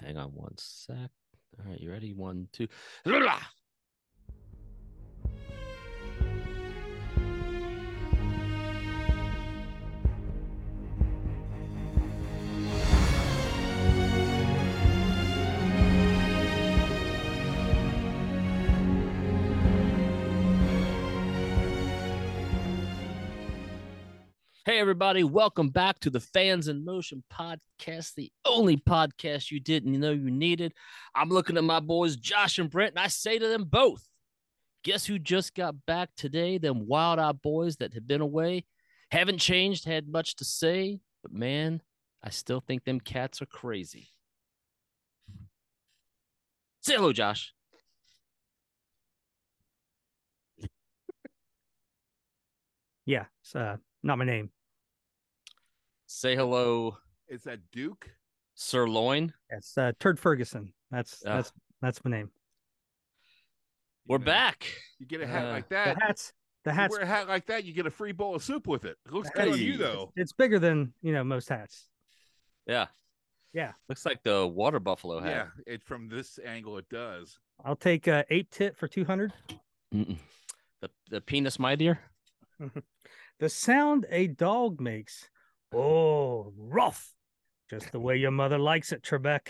Hang on one sec. All right, you ready? One, two. Hey, everybody, welcome back to the Fans in Motion podcast, the only podcast you didn't know you needed. I'm looking at my boys, Josh and Brent, and I say to them both, guess who just got back today? Them wild eyed boys that have been away, haven't changed, had much to say, but man, I still think them cats are crazy. Say hello, Josh. Yeah, it's uh, not my name. Say hello, Is that Duke? Sirloin. It's uh, Turd Ferguson. That's Ah. that's that's my name. We're know, back. You get a hat Uh, like The that. hats, the you hats. wear a hat like that, you get a free bowl of soup with it. It looks good on you though. It's bigger than you know most hats. Yeah. Yeah. Looks like the water buffalo hat. Yeah, it from this angle it does. I'll take uh, ape tit for two hundred. The the penis mightier. The sound a dog makes. Oh, rough. Just the way your mother likes it, Trebek.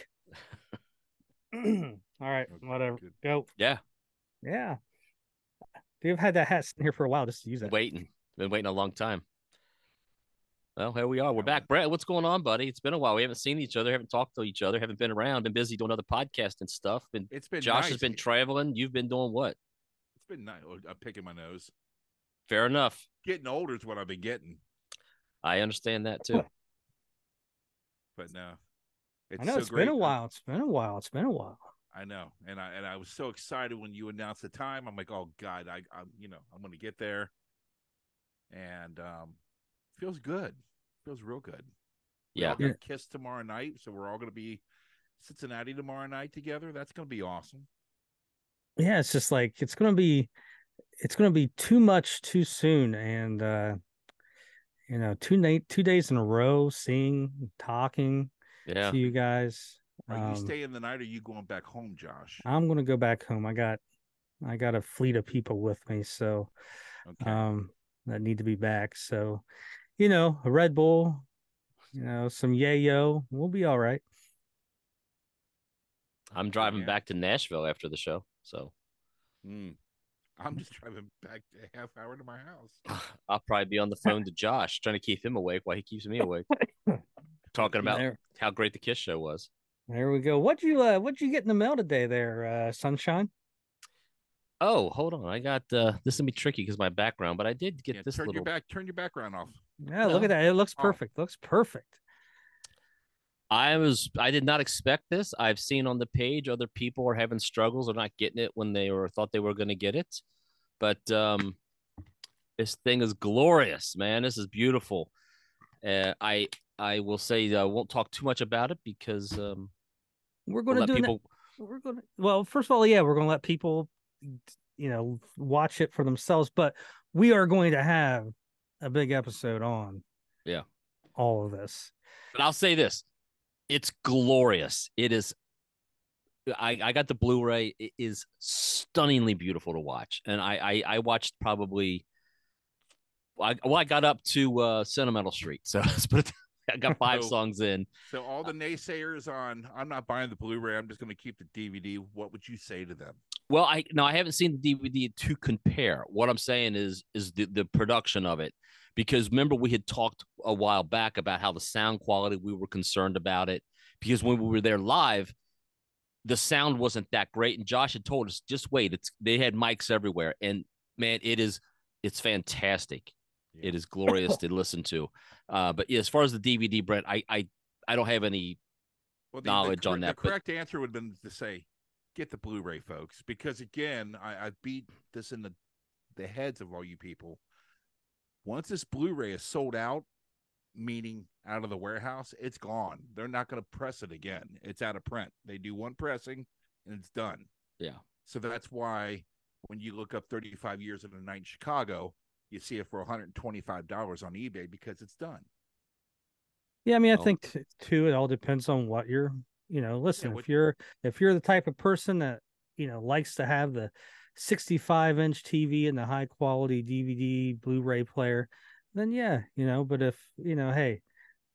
All right, whatever. good. Go. Yeah. Yeah. You've had that hat here for a while just to use that. Waiting. Been waiting a long time. Well, here we are. We're back. Brent, what's going on, buddy? It's been a while. We haven't seen each other, haven't talked to each other, haven't been around, been busy doing other podcasts and stuff. Been It's been Josh nice. has been eh? traveling. You've been doing what? It's been nice. Oh, I'm picking my nose. Fair enough. Getting older is what I've been getting. I understand that too. But no. It's I know so it's great. been a I'm- while. It's been a while. It's been a while. I know, and I and I was so excited when you announced the time. I'm like, oh God, I, I'm you know I'm gonna get there, and um, feels good, feels real good. We Yeah. all got Yeah. a kiss tomorrow night, so we're all gonna be Cincinnati tomorrow night together. That's gonna be awesome. yeah it's just like it's gonna be it's gonna be too much too soon and uh you know two night two days in a row seeing talking Yeah. to you guys Are you um, staying the night? or Are you going back home, Josh? i'm gonna go back home i got i got a fleet of people with me so Okay. um that need to be back so you know a red bull you know some yayo we'll be all right I'm driving Yeah. back to Nashville after the show. So Mm. I'm just driving back a half hour to my house. I'll probably be on the phone to Josh trying to keep him awake while he keeps me awake. Talking about there, how great the Kiss show was. there we go what'd you uh what'd you get in the mail today there uh sunshine Oh, hold on. I got uh this is gonna be tricky because my background, but I did get Yeah, this turn little your back. Turn your background off. yeah look at that it looks Oh. perfect looks perfect I was I did not expect this. I've seen on the page other people are having struggles or not getting it when they were thought they were going to get it. But um this thing is glorious, man. This is beautiful. Uh, I I will say I won't talk too much about it because um we're we'll gonna let do people that. we're gonna well first of all yeah we're gonna let people you know watch it for themselves but we are going to have a big episode on Yeah. all of this But I'll say this: it's glorious. It is. I I got the Blu-ray. It is stunningly beautiful to watch, and I I, I watched probably. I well, I got up to uh, Sentimental Street, so let's put it. I got five So- songs in. So all the naysayers on I'm not buying the Blu-ray. I'm just going to keep the DVD. What would you say to them? Well, I no, I haven't seen the DVD to compare. What I'm saying is is the the production of it, because remember we had talked a while back about how the sound quality we were concerned about it because when we were there live, the sound wasn't that great, and Josh had told us just wait. It's they had mics everywhere, and man, it is it's fantastic. It is glorious to listen to. Uh, but yeah, as far as the DVD, Brent, I I I don't have any Well, the, knowledge the, on that, The but- correct answer would have been to say, get the Blu-ray, folks, because again, I, I beat this in the the heads of all you people. Once this Blu-ray is sold out, meaning out of the warehouse, it's gone. They're not going to press it again. It's out of print. They do one pressing and it's done. Yeah. So that's why when you look up 35 years of the night in Chicago, you see it for $125 on eBay because it's done. yeah i mean i think t- too it all depends on what you're you know, listen, what- if you're if you're the type of person that you know likes to have the 65 inch TV and the high quality DVD Blu-ray player, then yeah, you know. But if you know, hey,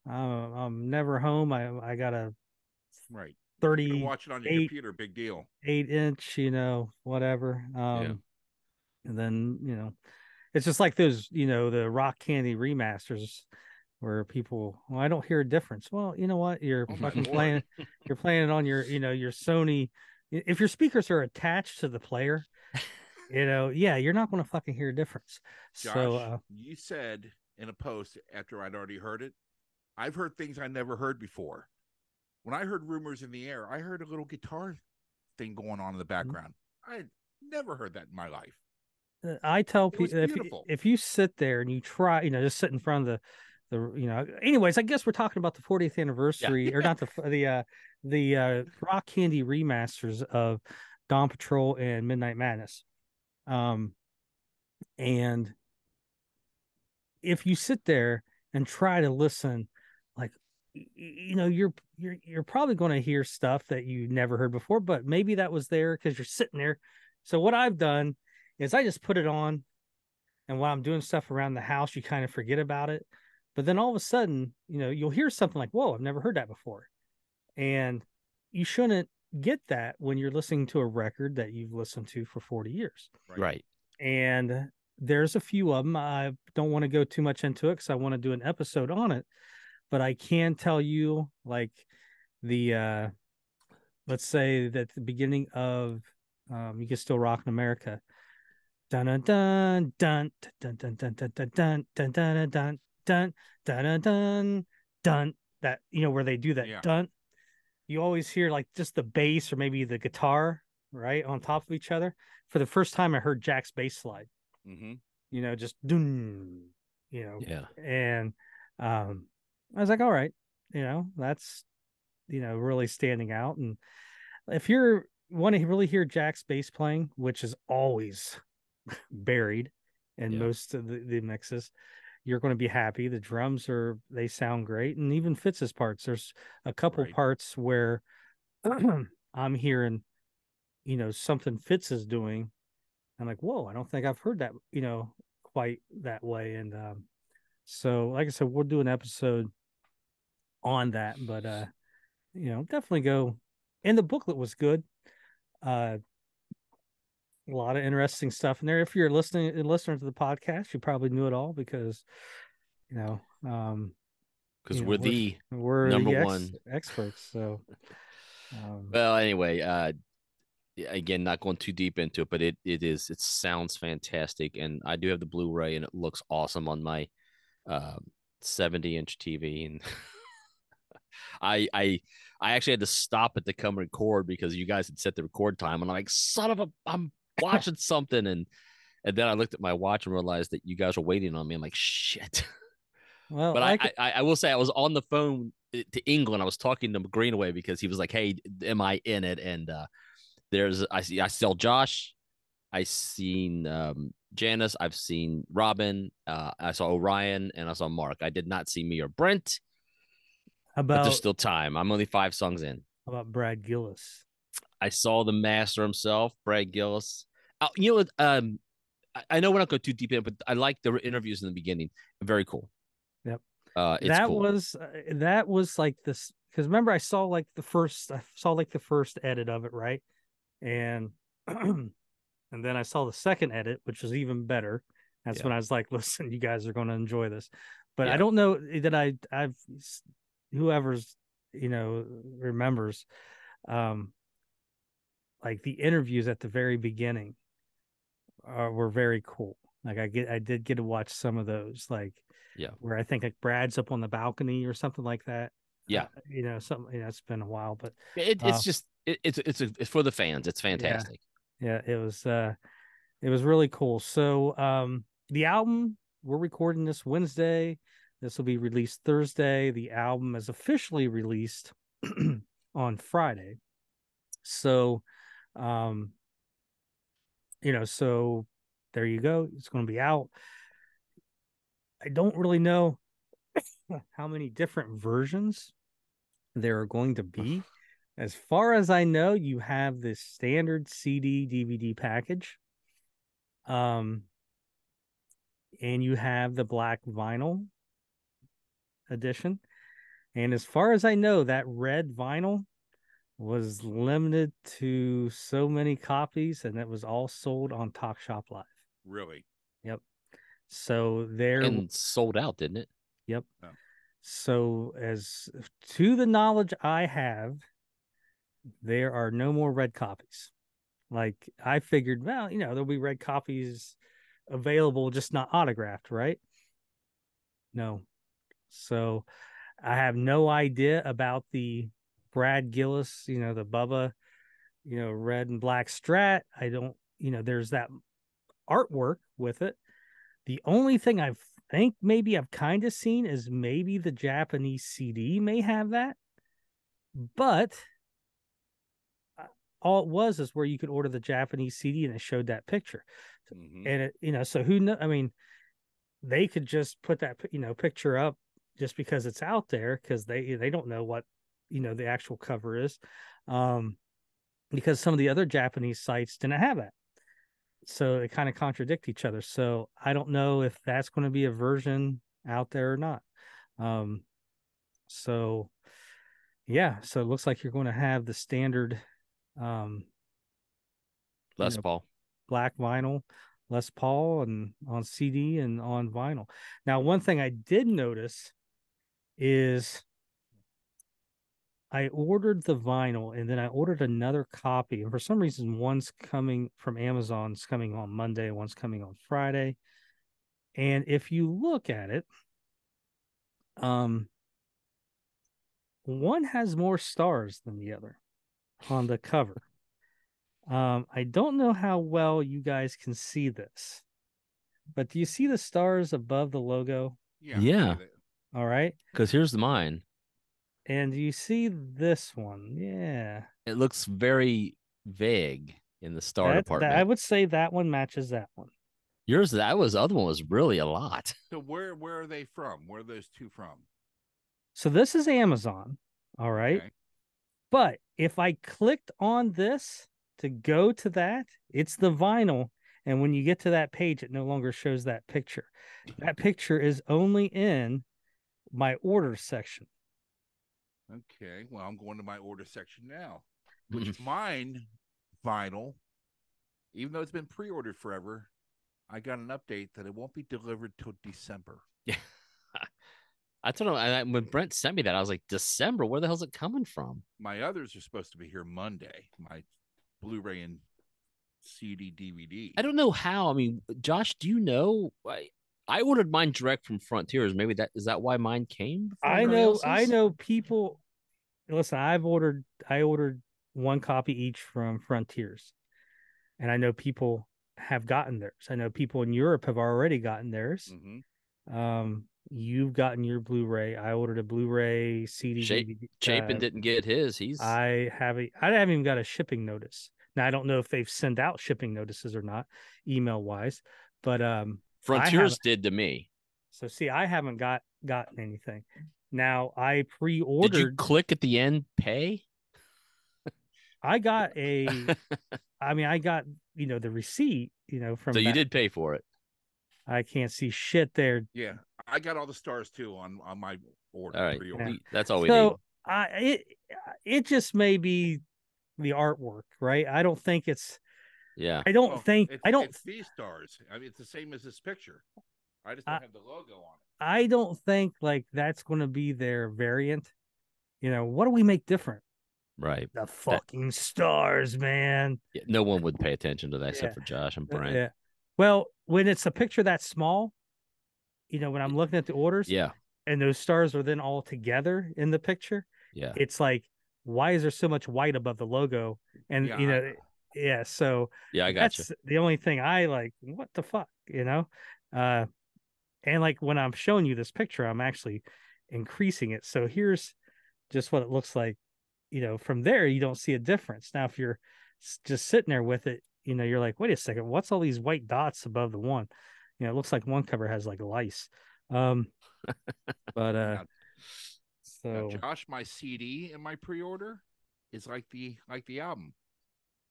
uh, I'm never home. I I got a Right. You can watch it on your eight- computer. Big deal. Eight inch, you know, whatever. Um, and then you know, it's just like those, you know, the Rock Candy remasters where people, well, I don't hear a difference. Well, you know what? You're Oh fucking lord. playing, you're playing it on your, you know, your Sony. If your speakers are attached to the player, you know, yeah, you're not going to fucking hear a difference. Josh, So, uh, you said in a post after I'd already heard it, I've heard things I never heard before. When I heard rumors in the air, I heard a little guitar thing going on in the Mm-hmm. background. I had never heard that in my life. Uh, I tell people if you, if you sit there and you try, you know, just sit in front of the the you know. Anyways, I guess we're talking about the 40th anniversary, or not the the uh the uh Rock Candy remasters of Dawn Patrol and Midnight Madness. Um, and if you sit there and try to listen, like you know, you're you're you're probably going to hear stuff that you never heard before, but maybe that was there because you're sitting there. So what I've done is I just put it on, and while I'm doing stuff around the house, you kind of forget about it. But then all of a sudden, you know, you'll hear something like, "Whoa, I've never heard that before," and you shouldn't get that when you're listening to a record that you've listened to for 40 years Right. and there's a few of them. I don't want to go too much into it because I want to do an episode on it, but I can tell you, like the uh let's say that the beginning of um, "You Can Still Rock in America," dun dun dun dun dun dun dun dun dun dun dun dun dun dun dun dun dun that you know where they do that Yeah. dun. You always hear like just the bass or maybe the guitar right on top of each other. For the first time, I heard Jack's bass slide Mm-hmm. you know, just dun, you know, Yeah. and um, I was like, all right, you know, that's you know really standing out. And if you're want to really hear Jack's bass playing, which is always buried in Yeah. most of the, the mixes, you're going to be happy. The drums are they sound great, and even Fitz's parts. There's a couple Right. parts where I'm hearing, you know, something Fitz is doing. I'm like, whoa, I don't think I've heard that, you know, quite that way. And um, so, like I said, we'll do an episode on that, but uh, you know, definitely go. And the booklet was good. Uh, a lot of interesting stuff in there. If you're listening, and listening to the podcast, you probably knew it all because, you know, um, Because know, we're we're- the we're Number the ex- one. experts. So, um, Well, anyway, uh, again, not going too deep into it, but it it is it sounds fantastic, and I do have the Blu-ray, and it looks awesome on my uh, 70 inch TV, and I I I actually had to stop it to come record because you guys had set the record time, and I'm like, son of a, I'm watching something, and and then I looked at my watch and realized that you guys were waiting on me. I'm like, shit. well, But I I, could- I, I will say I was on the phone uh, to England. I was talking to Greenaway because he was like, "Hey, am I in it?" And uh, there's I see I saw Josh, I seen um, Janice, I've seen Robin, uh, I saw Orion, and I saw Mark. I did not see me or Brent, but about there's still time. I'm only five songs in. How about Brad Gillis. I saw the master himself, Brad Gillis. Uh, you know, what, um, I, know we're not going too deep in, but I like the interviews in the beginning. Very cool. Yep. Uh, it's that cool. was uh, that was like this because remember I saw like the first I saw like the first edit of it right, and and then I saw the second edit which was even better. That's Yeah. when I was like, listen, you guys are going to enjoy this, but I don't know that I I've whoever's you know remembers, um, like the interviews at the very beginning, uh, were very cool. Like I get I did get to watch some of those like Yeah. where I think like Brad's up on the balcony or something like that. Yeah. Uh, you know, something. You know, it's been a while, but It, it's Uh, just it, it's it's a, it's for the fans. It's fantastic. yeah, it was uh, it was really cool. So um, the album we're recording this Wednesday. This will be released Thursday. The album is officially released on Friday. So, um, you know, so there you go. It's going to be out. I don't really know how many different versions there are going to be. as far as I know, you have the standard CD DVD package. Um, and you have the black vinyl edition. And as far as I know, that red vinyl was limited to so many copies and it was all sold on Talk Shop Live. Really? Yep. So there and sold out, didn't it? Yep. Oh. So as to the knowledge I have, there are no more red copies. Like I figured, well, you know, there'll be red copies available, just not autographed, right? No. So I have no idea about the Brad Gillis, you know, the Bubba, you know, red and black strat. I don't, you know, there's that artwork with it. The only thing I think maybe I've kind of seen is maybe the Japanese CD may have that. But all it was is where you could order the Japanese CD and it showed that picture. Mhm. And it, you know, so who know? I mean, they could just put that, you know, picture up just because it's out there because they they don't know what you know the actual cover is, um, because some of the other Japanese sites didn't have that, so they kind of contradict each other. So I don't know if that's going to be a version out there or not. Um, so yeah, so it looks like you're going to have the standard um Les know, Paul. black vinyl Les Paul and on CD and on vinyl. Now, one thing I did notice is I ordered the vinyl and then I ordered another copy. And for some reason, one's coming from Amazon, it's coming on Monday, one's coming on Friday. And if you look at it, um, one has more stars than the other on the cover. Um, I don't know how well you guys can see this, but do you see the stars above the logo? Yeah. Yeah. All right. Because here's the mine. And you see this one? Yeah. It looks very vague in the star That- that- department. I would say that one matches that one. Yours, that was other one was really a lot. So where where are they from? Where are those two from? So this is Amazon. All right. Okay. But if I clicked on this to go to that, it's the vinyl. And when you get to that page, it no longer shows that picture. That picture is only in my order section. Okay. Well, I'm going to my order section now. Which mine vinyl, even though it's been pre-ordered forever, I got an update that it won't be delivered till December. Yeah. I don't know. I, when Brent sent me that, I was like, December. Where the hell's it coming from? My others are supposed to be here Monday. My Blu-ray and CD DVD. I don't know how. I mean, Josh, do you know? I, I ordered mine direct from Frontiers. Maybe that is that why mine came. I everybody know I know people listen, I've ordered I ordered one copy each from Frontiers. And I know people have gotten theirs. I know people in Europe have already gotten theirs. Mhm. Um you've gotten your Blu-ray. I ordered a Blu-ray CD. Shape- DVD, Chapin uh, didn't get his. He's I haven't I haven't even got a shipping notice. Now I don't know if they've sent out shipping notices or not, email wise. But um Frontiers did to me. so see I haven't got gotten anything. Now I pre-ordered. Did you click at the end pay? I got a I mean I got you know the receipt, you know, from so you that- did pay for it. I can't see shit there. Yeah, I got all the stars too on on my order. All right, pre-order. We- that's all we need. So I it it just may be the artwork, right? I don't think it's Yeah, I don't Well, think it's, I don't It's these stars. I mean, it's the same as this picture. I just don't have the logo on it. I don't think like that's going to be their variant. You know, what do we make different? right. The fucking stars, man. Yeah, no one would pay attention to that Yeah. except for Josh and uh, Brian. Yeah. Well, when it's a picture that small, you know, when I'm looking at the orders yeah, and those stars are then all together in the picture, yeah. it's like, why is there so much white above the logo? And Yeah, you I- know, yeah. So Yeah, I got you. that's the only thing I like. What the fuck, you know? Uh, and like when I'm showing you this picture, I'm actually increasing it. So here's just what it looks like. You know, from there you don't see a difference. Now, if you're just sitting there with it, you know, you're like, wait a second, what's all these white dots above the one? You know, it looks like one cover has like lice. Um, but uh, Now- now, so Josh, my CD in my pre-order is like the like the album.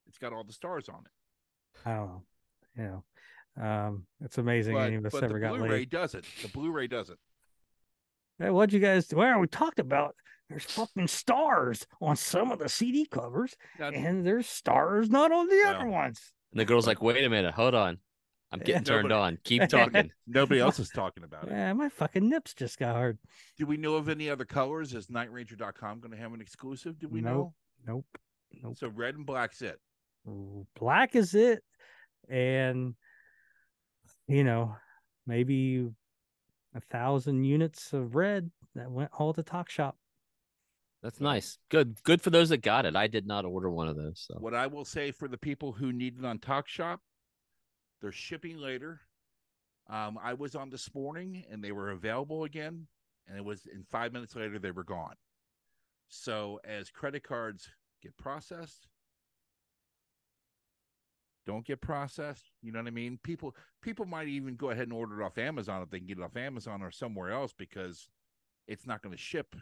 It's got all the stars on it. I don't know. You know, um, it's amazing But, any of us but ever the got Blu-ray laid. doesn't. The Blu-ray doesn't. Hey, what'd you guys? Well, we talked about there's fucking stars on some of the CD covers, Now, and there's stars not on the other ones. And the girl's like, wait a minute, hold on. I'm getting Yeah. turned Nobody- on. Keep talking. nobody else is talking about it. Yeah, my fucking nips just got hard. Do we know of any other colors? Is NightRanger.com going to have an exclusive? Do we Nope. Nope. Nope. So red and black's it. Black is it, and you know, maybe a thousand units of red that went all to Talk Shop. That's nice. Good. Good for those that got it. I did not order one of those. So What I will say for the people who need it on Talk Shop, they're shipping later. Um, I was on this morning and they were available again, and it was in five minutes later they were gone. So as credit cards get processed, don't get processed. You know what I mean? People people might even go ahead and order it off Amazon if they can get it off Amazon or somewhere else because it's not going to ship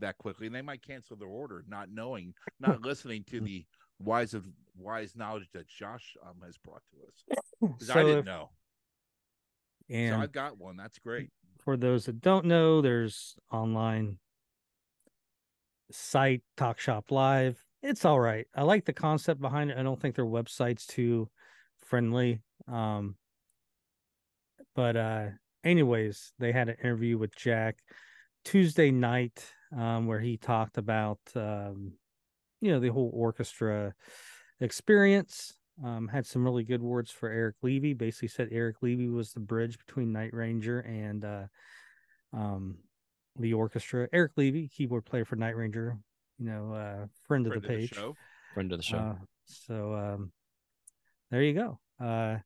that quickly. And they might cancel their order, not knowing, not listening to the wise of wise knowledge that Josh um, has brought to us. 'Cause I didn't if- know. So I've got one. That's great. for those that don't know, there's online site Talk Shop Live. It's all right. I like the concept behind it. I don't think their website's too friendly. Um, but uh, anyways, they had an interview with Jack Tuesday night, um, where he talked about um, you know, the whole orchestra experience. Um, had some really good words for Eric Levy. Basically said Eric Levy was the bridge between Night Ranger and uh, um, the orchestra. Eric Levy, keyboard player for Night Ranger, you know, uh, friend of Friend the page. show. friend of the show. Uh, so um, there you go. Uh,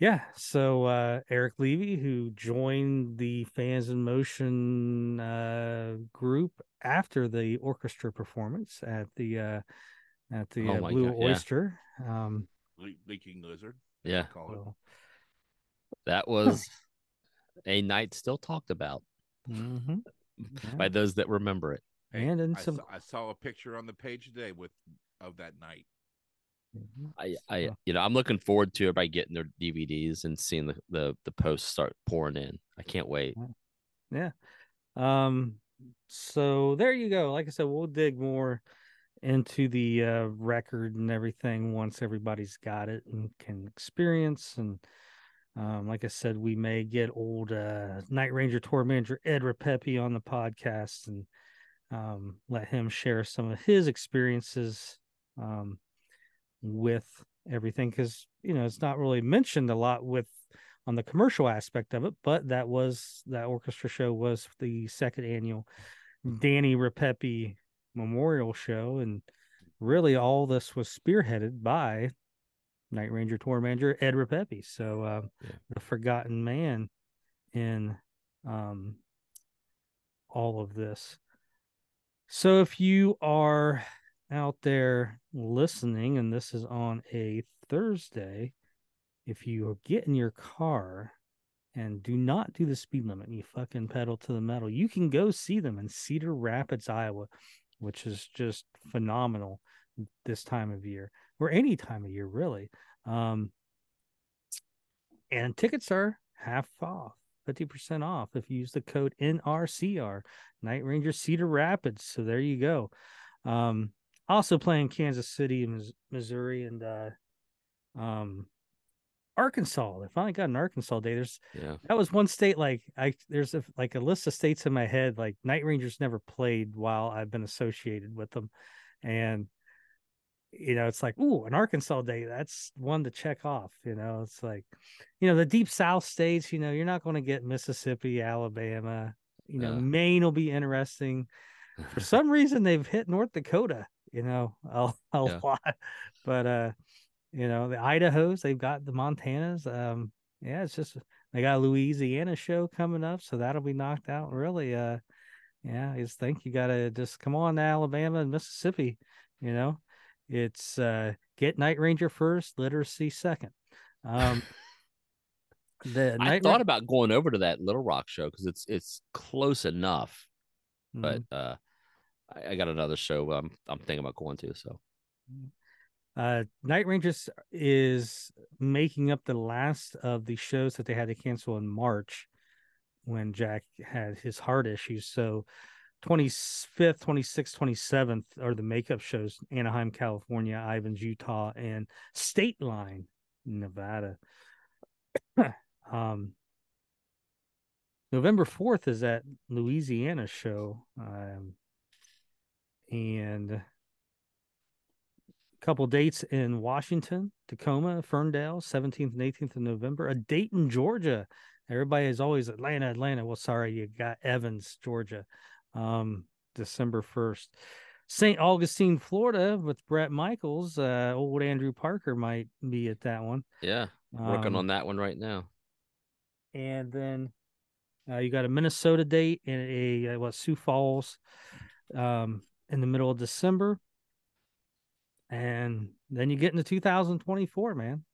yeah. So uh, Eric Levy, who joined the Fans in Motion uh, group after the orchestra performance at the uh, at the Oh uh, Blue God, yeah. Oyster. Um, Le- leaking lizard. yeah, Call it. so, that was a night still talked about mhm. by those that remember it. Hey, And in I, some- saw, I saw a picture on the page today with of that night. Mhm. I, I, So- you know, I'm looking forward to everybody getting their DVDs and seeing the the, the posts start pouring in. I can't wait. Yeah. Um, so there you go. Like I said, we'll dig more into the uh, record and everything once everybody's got it and can experience. And um, like I said, we may get old uh, Night Ranger tour manager Ed Repepi on the podcast and um, let him share some of his experiences um, with everything because you know it's not really mentioned a lot with on the commercial aspect of it, but that was that orchestra show was the second annual Danny Repepi Memorial Show, and really all this was spearheaded by Night Ranger tour manager Ed Repepi. So uh, Yeah. the forgotten man in um, all of this. So if you are out there listening, and this is on a Thursday, if you get in your car and do not do the speed limit, you fucking pedal to the metal, you can go see them in Cedar Rapids, Iowa, which is just phenomenal this time of year or any time of year, really. Um, and tickets are half off, 50% off if you use the code NRCR, Night Ranger Cedar Rapids. So there you go. Um, also playing Kansas City, Mis- Missouri, and uh, um, Arkansas. They finally got an Arkansas day. There's Yeah, that was one state like I there's a, like a list of states in my head like Night Rangers never played while I've been associated with them, and you know it's like ooh an Arkansas day that's one to check off. You know it's like you know the deep South states. You know you're not going to get Mississippi, Alabama. You know Yeah. Maine will be interesting. For some reason they've hit North Dakota. You know a, a Yeah. lot, but uh you know the Idaho's they've got the Montanas. Um yeah it's just they got a Louisiana show coming up, so that'll be knocked out. Really, uh, yeah, I just think you gotta just come on to Alabama and Mississippi. You know, it's uh, get Night Ranger first, literacy second. Um, the I Night thought about going over to that Little Rock show because it's it's close enough, Ra- but uh, I, I got another show I'm I'm thinking about going to. So Uh, Night Rangers is making up the last of the shows that they had to cancel in March when Jack had his heart issues. So 25th, 26th, 27th are the makeup shows Anaheim, California, Ivins, Utah, and State Line, Nevada. um, November 4th is that Louisiana show. Um, and a couple dates in Washington, Tacoma, Ferndale, 17th and 18th of November, a Dayton, Georgia. Everybody is always Atlanta, Atlanta. Well, sorry, you got Evans, Georgia, um, December 1st. St. Augustine, Florida, with Bret Michaels. Uh, old Andrew Parker might be at that one. yeah, working Um, on that one right now. and then uh, you got a Minnesota date and a uh, what Sioux Falls um, in the middle of December, and then you get into 2024, man.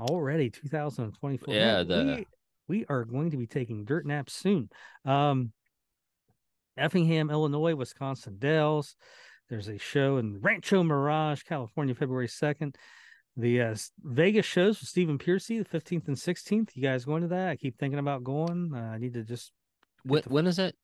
Already 2024. Yeah, the- we we are going to be taking dirt naps soon. Um, Effingham, Illinois, Wisconsin Dells. There's a show in Rancho Mirage, California, February 2nd. The uh, Vegas shows with Stephen Pearcy, the 15th and 16th. You guys going to that? I keep thinking about going. Uh, I need to just When, the- when is it?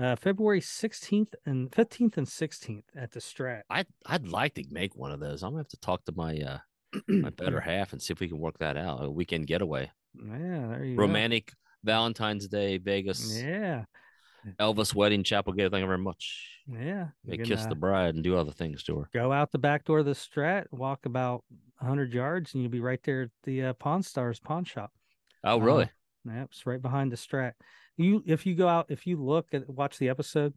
uh, February 16th and 15th and 16th at the Strat. I I'd like to make one of those. I'm gonna have to talk to my uh my better half and see if we can work that out. A weekend getaway, Yeah, there you go. romantic Valentine's Day, Vegas, Yeah, Elvis wedding, Chapel Gate. Thank you very much. yeah. They kiss the bride and do other things to her. go out the back door of the Strat, walk about 100 yards, and you'll be right there at the uh, Pawn Stars pawn shop. Oh, uh, really? Yep, it's right behind the Strat. You, if you go out, if you look at watch the episode,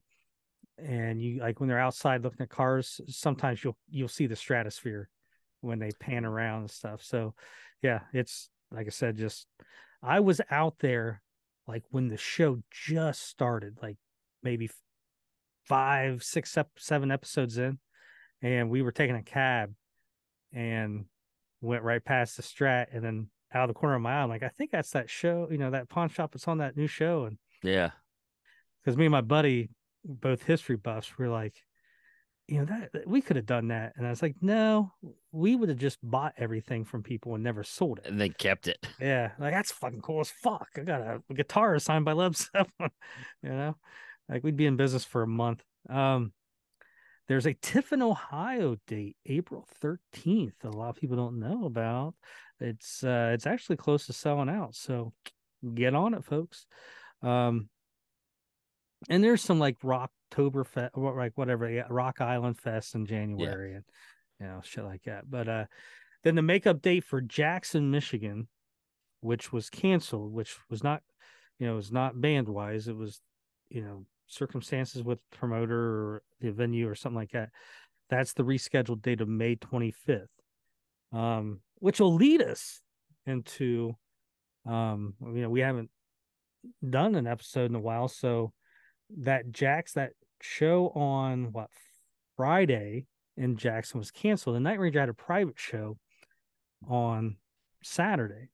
and you like when they're outside looking at cars, sometimes you'll you'll see the stratosphere when they pan around and stuff. So, yeah, it's like I said, just I was out there like when the show just started, like maybe five, six, seven episodes in, and we were taking a cab and went right past the Strat, and then out of the corner of my eye, I'm like, I think that's that show, you know, that pawn shop that's on that new show, and yeah. because me and my buddy, both history buffs, were like, you know, that that- we could have done that, and I was like, no, we would have just bought everything from people and never sold it. And they kept it. Yeah, like that's fucking cool as fuck. I got a guitar signed by Led Zeppelin, you know, like we'd be in business for a month. Um, there's a Tiffin, Ohio date, April 13th. A lot of people don't know about. It's uh, it's actually close to selling out, so get on it, folks. Um, and there's some like Rocktober October fest, like whatever, yeah, Rock Island Fest in January, and you know shit like that. But uh, then the makeup date for Jackson, Michigan, which was canceled, which was not, you know, it was not band wise. It was, you know, circumstances with promoter or the venue or something like that. That's the rescheduled date of May 25th, um, which will lead us into, um, you know, we haven't done an episode in a while, so that Jax that show on what Friday in Jackson was canceled. The Night Ranger had a private show on Saturday.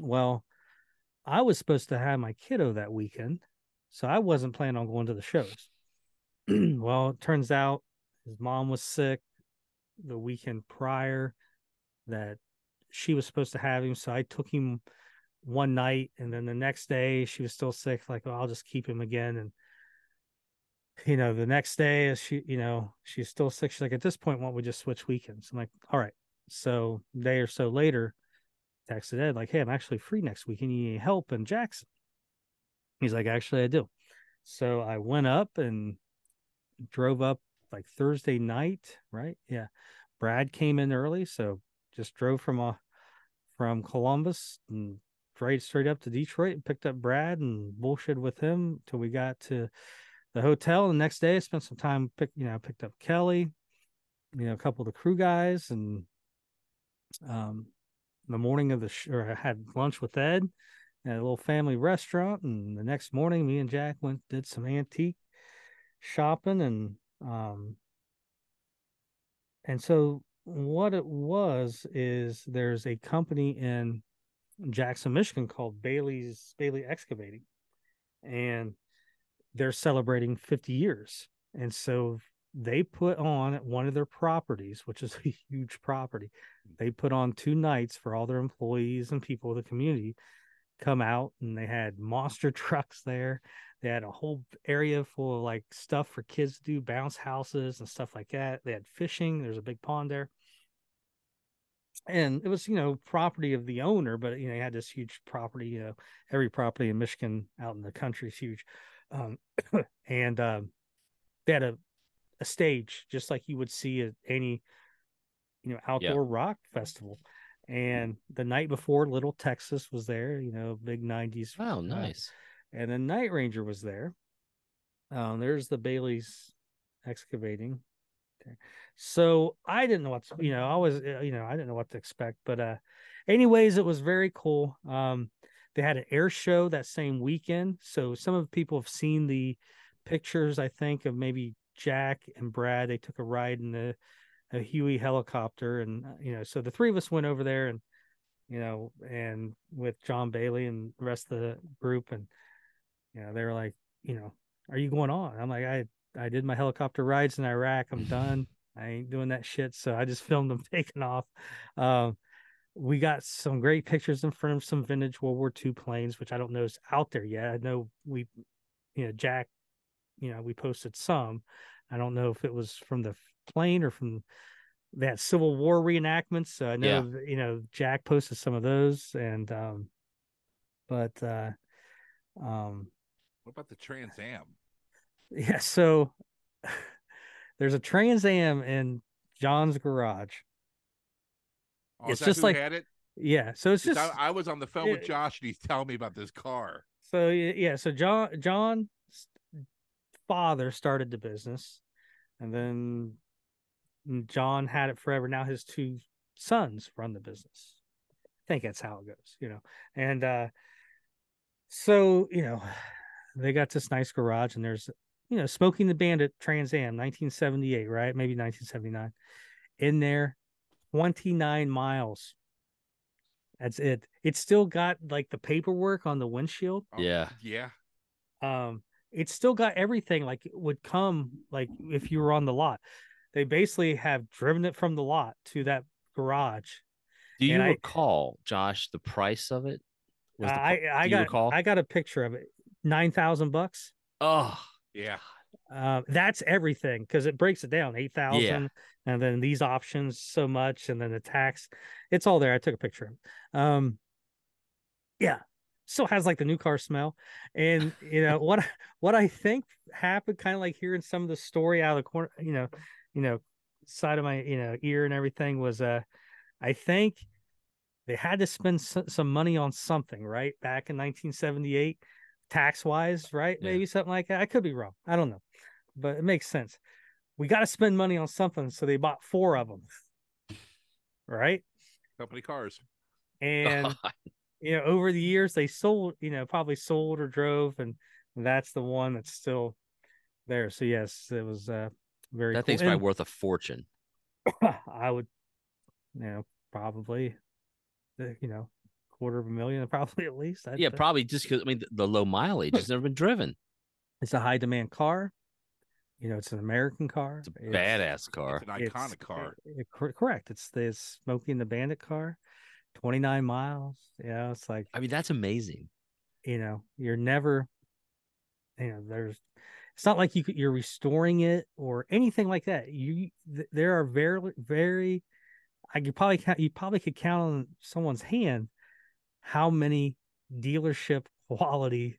Well, I was supposed to have my kiddo that weekend, so I wasn't planning on going to the shows. well, it turns out his mom was sick the weekend prior that she was supposed to have him, so I took him one night and then the next day she was still sick like well, I'll just keep him again and you know the next day as she you know she's still sick. She's like at this point why don't we just switch weekends? I'm like all right. So day or so later texted Ed like hey I'm actually free next week. And you need help in Jackson? He's like actually I do. So I went up and drove up like Thursday night right? Yeah. Brad came in early so just drove from a from Columbus and straight straight up to Detroit and picked up Brad and bullshit with him till we got to the hotel. The next day, I spent some time pick you know picked up Kelly, you know a couple of the crew guys, and um the morning of the sh- or I had lunch with Ed at a little family restaurant, and the next morning, me and Jack went did some antique shopping and um and so what it was is there's a company in Jackson, Michigan called Bailey's Bailey Excavating, and they're celebrating 50 years. and so they put on one of their properties, which is a huge property. They put on two nights for all their employees and people of the community come out, and they had monster trucks there. They had a whole area full of like stuff for kids to do, bounce houses and stuff like that. They had fishing. There's a big pond there. And it was, you know, property of the owner, but you know, he had this huge property, you know, every property in Michigan out in the country is huge. Um, and um, they had a, a stage just like you would see at any, you know, outdoor yeah. rock festival. And the night before, Little Texas was there, you know, big 90s. Wow, nice. Uh, and then Night Ranger was there. Um, there's the Bailey's excavating. So I didn't know what you know. I was uh, you know I didn't know what to expect, but uh, anyways, it was very cool. Um, they had an air show that same weekend, so some of the people have seen the pictures. I think of maybe Jack and Brad. They took a ride in the a Huey helicopter, and uh, you know, so the three of us went over there and you know, and with John Bailey and the rest of the group, and you know, they were like, you know, are you going on? I'm like, I I did my helicopter rides in Iraq. I'm done. I ain't doing that shit. So I just filmed them taking off. Um, we got some great pictures in front of some vintage World War II planes, which I don't know is out there yet. I know we, you know, Jack, you know, we posted some. I don't know if it was from the plane or from that Civil War reenactments. So I know, yeah. you know, Jack posted some of those, and um, but uh, um, what about the Trans Am? Yeah, so there's a Trans Am in John's garage. Oh, it's just like had it? Yeah, so it's just I, I, was on the phone it, with Josh and he's telling me about this car. So yeah, so John John's father started the business, and then John had it forever. Now his two sons run the business. I think that's how it goes, you know. And uh so, you know, they got this nice garage and there's you know smoking the bandit trans am 1978 right maybe 1979 in there 29 miles. That's it. It's still got like the paperwork on the windshield. Oh, yeah. Yeah. Um it's still got everything like it would come like if you were on the lot. They basically have driven it from the lot to that garage. Do you recall josh the price of it? The, I I got recall? I got a picture of it. Nine thousand bucks. Oh yeah. Uh, that's everything because it breaks it down eight thousand, yeah. and then these options so much, and then the tax. It's all there. I took a picture. Um, yeah, still has like the new car smell, and you know what what I think happened, kind of like hearing some of the story out of the corner, you know, you know, side of my you know ear and everything was uh, I think they had to spend some money on something right back in 1978 tax wise, right? Yeah. Maybe something like that. I could be wrong. I don't know, but it makes sense. We got to spend money on something, so they bought four of them, right? Company cars, and you know, over the years they sold, you know, probably sold or drove, and that's the one that's still there. So yes, it was uh very. That cool. thing's probably worth a fortune. I would, you know, probably, you know, quarter of a million, probably at least. I'd yeah, say. probably just because I mean the, the low mileage has never been driven. It's a high demand car. You know, it's an American car. It's a it's, badass car. It's an iconic it's, car. It, it, correct. It's the Smokey and the Bandit car. 29 miles. You know, it's like I mean, that's amazing. You know, you're never you know, there's it's not like you could, you're restoring it or anything like that. You th- there are very very I could probably count, you probably could count on someone's hand how many dealership quality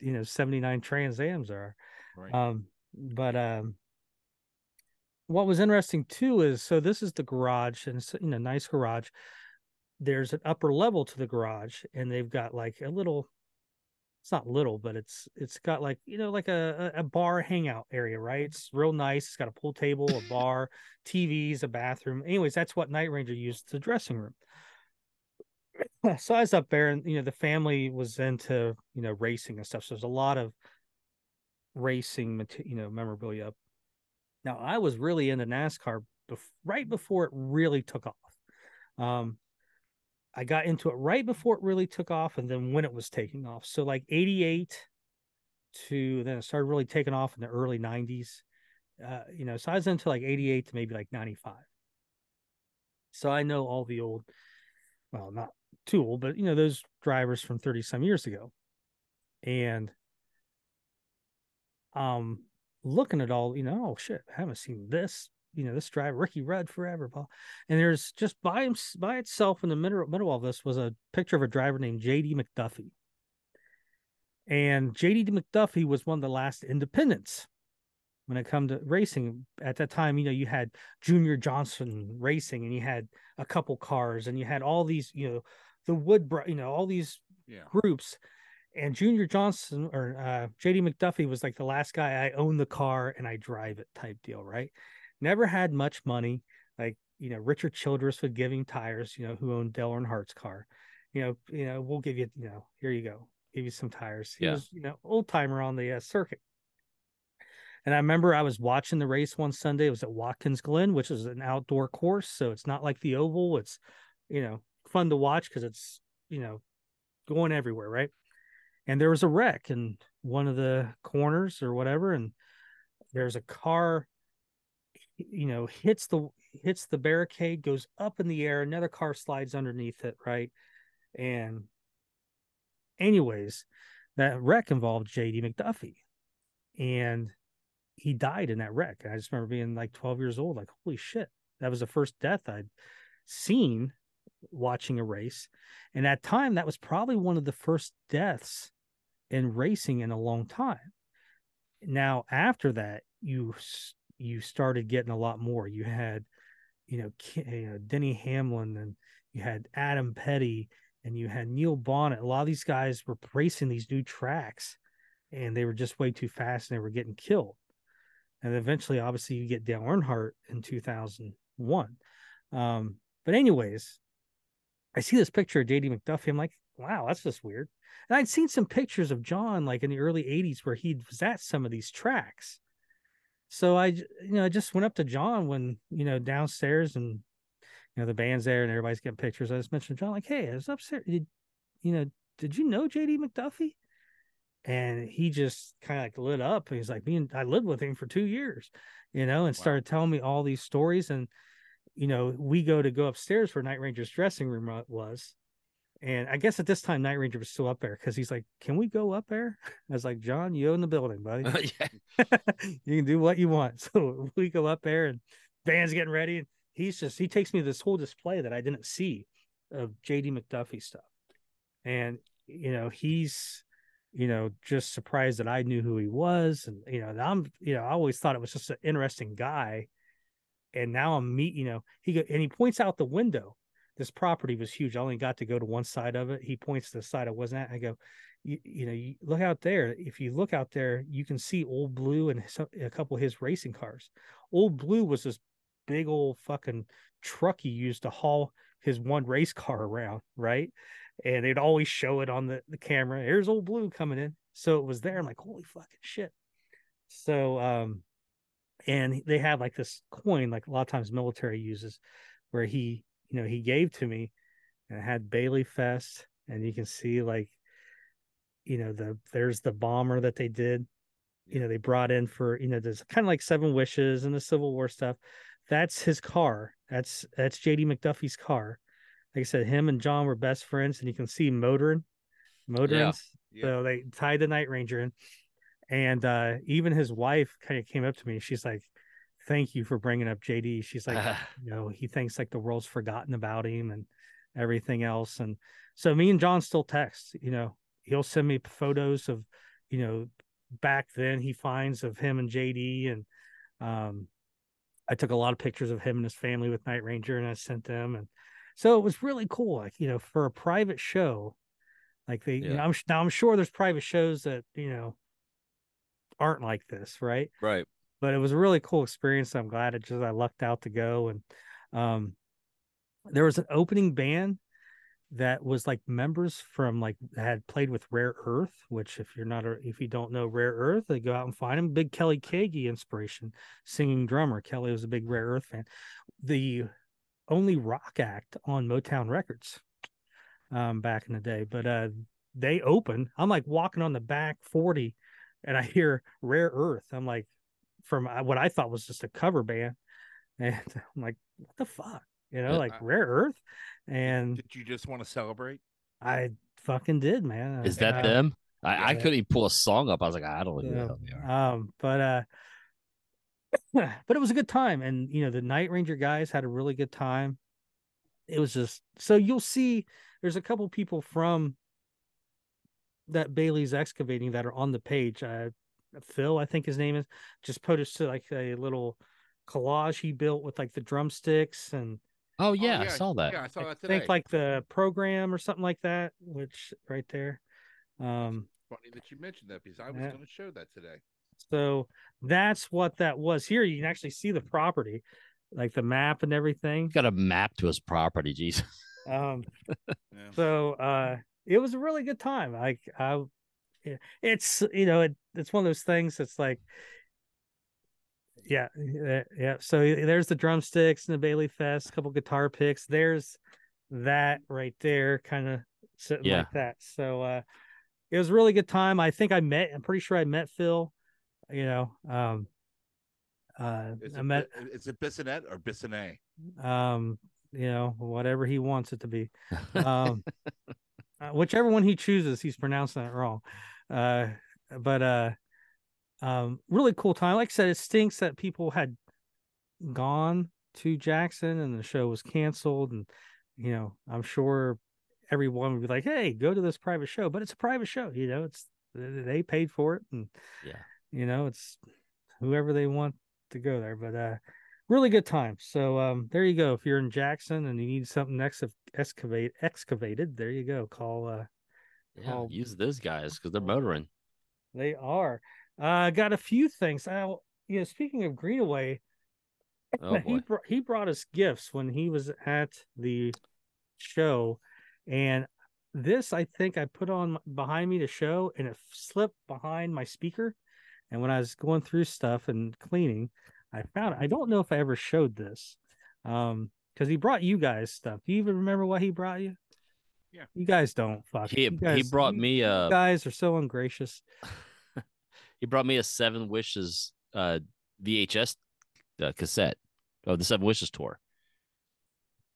you know 79 trans ams are right. um but um what was interesting too is so this is the garage and it's know nice garage. There's an upper level to the garage and they've got like a little it's not little but it's it's got like you know like a a bar hangout area right? It's real nice. It's got a pool table a bar tvs a bathroom. Anyways that's what night ranger used the dressing room. So I was up there, and you know, the family was into you know racing and stuff. So there's a lot of racing, you know, memorabilia. Up now I was really into NASCAR bef- right before it really took off. Um, I got into it right before it really took off, and then when it was taking off. So like '88 to then it started really taking off in the early 90s. Uh, you know, so I was into like 88 to maybe like 95. So I know all the old, well, not too old, but you know, those drivers from 30 some years ago. And um looking at all, you know, oh shit, I haven't seen this, you know, this driver, Ricky Rudd forever. And there's just by him by itself in the middle middle of this was a picture of a driver named JD McDuffie. And JD McDuffie was one of the last independents when it come to racing. At that time, you know, you had Junior Johnson racing and you had a couple cars and you had all these, you know, the Wood, you know, all these yeah. groups. And Junior Johnson or uh, JD McDuffie was like the last guy I own the car and I drive it type deal, right? Never had much money. Like, you know, Richard Childress would give him tires, you know, who owned Dale Earnhardt's car. You know, you know, we'll give you, you know, here you go give you some tires. He yeah. was, you know, old timer on the uh, circuit. And I remember I was watching the race one Sunday. It was at Watkins Glen, which is an outdoor course. So it's not like the oval. It's, you know, fun to watch because it's, you know, going everywhere, right? And there was a wreck in one of the corners or whatever. And there's a car, you know, hits the hits the barricade, goes up in the air, another car slides underneath it, right? And anyways, that wreck involved JD McDuffie. And he died in that wreck. I just remember being like 12 years old, like, holy shit. That was the first death I'd seen watching a race. And at time, that was probably one of the first deaths in racing in a long time. Now, after that, you you started getting a lot more. You had, you know, Denny Hamlin, and you had Adam Petty, and you had Neil Bonnett. A lot of these guys were racing these new tracks and they were just way too fast and they were getting killed. And eventually, obviously, you get Dale Earnhardt in 2001. Um, but, anyways, I see this picture of JD McDuffie. I'm like, wow, that's just weird. And I'd seen some pictures of John like in the early 80s where he was at some of these tracks. So I, you know, I just went up to John when, you know, downstairs and you know, the band's there and everybody's getting pictures. I just mentioned John, like, hey, I was upstairs. Did, you know, did you know JD McDuffie? And he just kind of like lit up. He's like, me and I lived with him for two years, you know, and wow. started telling me all these stories. And, you know, we go to go upstairs where Night Ranger's dressing room was. And I guess at this time, Night Ranger was still up there because he's like, Can we go up there? I was like, John, you own the building, buddy. you can do what you want. So we go up there and Van's getting ready and he's just he takes me to this whole display that I didn't see of JD McDuffie stuff. And you know, he's you know, just surprised that I knew who he was. And, you know, I'm, you know, I always thought it was just an interesting guy. And now I'm meet, you know, he go, and he points out the window. This property was huge. I only got to go to one side of it. He points to the side I wasn't at. I go, you, you know, you look out there. If you look out there, you can see Old Blue and some, a couple of his racing cars. Old Blue was this big old fucking truck he used to haul his one race car around, right? And they'd always show it on the, the camera. Here's old blue coming in. So it was there. I'm like, holy fucking shit. So um and they have like this coin, like a lot of times military uses, where he, you know, he gave to me and it had Bailey Fest, and you can see like, you know, the there's the bomber that they did. You know, they brought in for, you know, there's kind of like seven wishes and the Civil War stuff that's his car. That's that's JD McDuffie's car. Like I said, him and John were best friends, and you can see motoring, motoring. Yeah. Yeah. So they tied the Night Ranger in, and uh, even his wife kind of came up to me. She's like, "Thank you for bringing up JD." She's like, you know, he thinks like the world's forgotten about him and everything else. And so me and John still text. You know, he'll send me photos of, you know, back then he finds of him and JD and um I took a lot of pictures of him and his family with Night Ranger and I sent them. And so it was really cool. Like, you know, for a private show, like they, yeah. you know, I'm now I'm sure there's private shows that, you know, aren't like this. Right. Right. But it was a really cool experience. I'm glad it just, I lucked out to go. And, um, there was an opening band that was like members from like had played with Rare Earth, which if you're not if you don't know Rare Earth, they go out and find him. Big Kelly Keagy inspiration, singing drummer. Kelly was a big Rare Earth fan. The only rock act on Motown Records um, back in the day, but uh, they open. I'm like walking on the back 40 and I hear Rare Earth. I'm like, from uh, what I thought was just a cover band, and I'm like, what the fuck, you know, Yeah. like Rare Earth, and Did you just want to celebrate? I fucking did, man. Is that Uh, them? I, I couldn't even pull a song up. I was like, I don't know who the Yeah. hell they are. Um, but uh, but it was a good time, and you know the Night Ranger guys had a really good time. It was just so you'll see. There's a couple people from that Bailey's excavating that are on the page. Uh, Phil, I think his name is, just posted like a little collage he built with like the drumsticks and Oh Oh, yeah, I saw that. Yeah, I saw that today. think like the program or something like that. Which right there. Um, Funny that you mentioned that because I was Yeah. going to show that today. So that's what that was. Here you can actually see the property, like the map and everything. Got a map to his property. Jesus. Um, Yeah. so uh, it was a really good time. Like I, yeah, it's you know it, it's one of those things that's like, yeah, yeah, yeah. So there's the drumsticks and the Bailey Fest, a couple guitar picks. There's that right there, kind of sitting Yeah. like that. So uh, it was a really good time. I think I met. I'm pretty sure I met Phil. You know, um, uh, Is I it, met is it Bissonnet or Bissonnet? um you know whatever he wants it to be um uh, whichever one he chooses he's pronouncing it wrong uh but uh um really cool time. Like i said it stinks that people had gone to jackson and the show was canceled and you know i'm sure everyone would be like hey go to this private show but it's a private show you know it's they paid for it and Yeah. you know it's whoever they want to go there but uh really good time. So um there you go. If you're in jackson and you need something ex- excavate excavated there you go. Call uh Yeah, Oh. use those guys because they're motoring. they are. Uh got a few things. I you know speaking of greenaway Oh he brought he brought us gifts when he was at the show and this i think i put on behind me to show and it slipped behind my speaker and when i was going through stuff and cleaning i found it. I don't know if i ever showed this um because he brought you guys stuff. Do you even remember what he brought you Yeah. you guys don't fuck He you he brought you- me you a guys are so ungracious he brought me a Seven Wishes uh VHS uh, cassette of the Seven Wishes tour,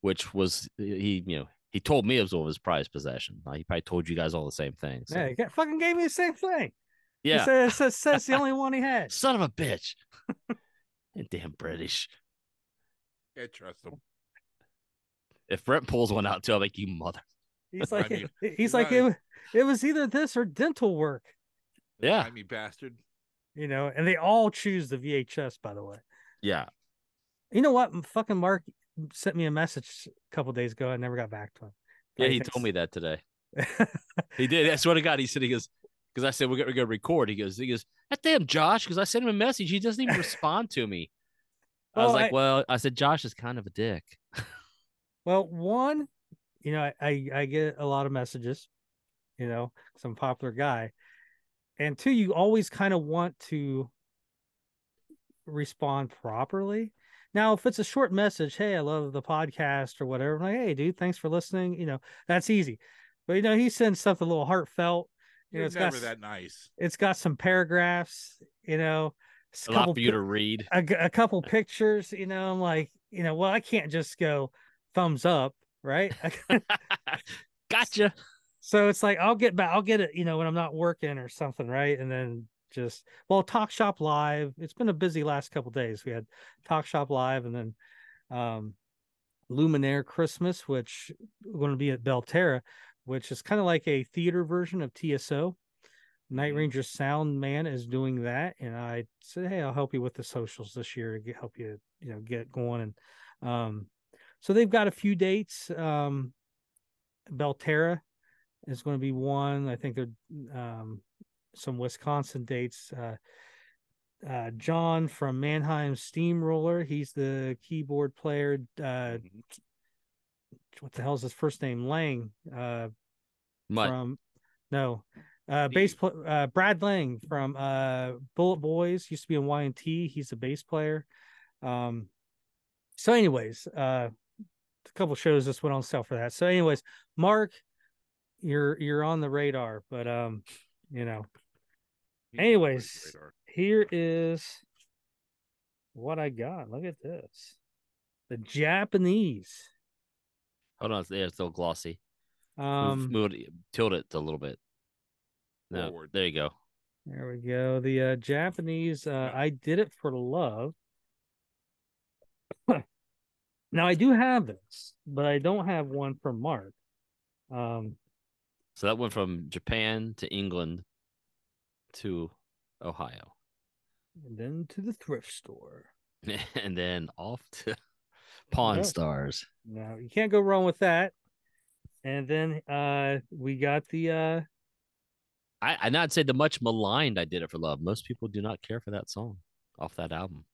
which was he you know he told me it was one of his prized possession. Uh, He probably told you guys all the same thing. So. yeah he got- fucking gave me the same thing he yeah, said, it says, says the only one he had son of a bitch. And damn British. Can't trust them. If Brent pulls one out too, I'll make you mother. He's I like, mean, he's like, right. it, it was either this or dental work, Yeah. Slimy bastard. you know. And they all choose the VHS, by the way. Yeah. You know what? Fucking Mark sent me a message a couple days ago. I never got back to him. Yeah, he told me that today. He did. I swear to God, he said he goes because I said we're gonna, we're gonna record. He goes, he goes, that damn Josh, because I sent him a message. He doesn't even respond to me. I was like, I- well, I said Josh is kind of a dick. well, one, you know, I, I I get a lot of messages, you know, some popular guy, and two, you always kind of want to respond properly. Now, if it's a short message, hey, I love the podcast or whatever, I'm like, hey, dude, thanks for listening. You know, that's easy. But you know, he sends something a little heartfelt. You know, You're it's never got that nice. it's got some paragraphs. You know, s- A lot couple for you pi- to read. A couple pictures. You know, I'm like, you know, well, I can't just go thumbs up, right? gotcha. so it's like I'll get back, I'll get it, you know, when I'm not working or something, right? And then just well, Talk Shop Live. It's been a busy last couple days. We had Talk Shop Live, and then um Luminaire Christmas, which we're going to be at Belterra, which is kind of like a theater version of TSO. Night Mhm. Ranger Sound Man is doing that, and I said, "Hey, I'll help you with the socials this year to get, help you, you know, get going." And um, so they've got a few dates. Um, Belterra is going to be one. I think they're um, some Wisconsin dates. Uh, uh, John from Mannheim Steamroller, he's the keyboard player. Uh, Mhm. what the hell is his first name? Lang. Uh, Mutt. from no uh bass pl- uh brad lang from uh bullet boys used to be in y&t he's a bass player um so anyways uh a couple shows just went on sale for that so anyways mark you're you're on the radar but um you know He's Anyways. Here is what I got. Look at this. The Japanese. Hold on, yeah, it's still glossy. Move, Um move it, tilt it a little bit. No, Forward. there you go. there we go. The uh, Japanese uh, I did it for love. Now I do have this, but I don't have one from Mark. Um So that went from Japan to England to Ohio, and then to the thrift store. and then off to Pawn Yeah. Stars. Now you can't go wrong with that. And then uh we got the uh I I not say the much maligned. I did it for love. Most people do not care for that song off that album.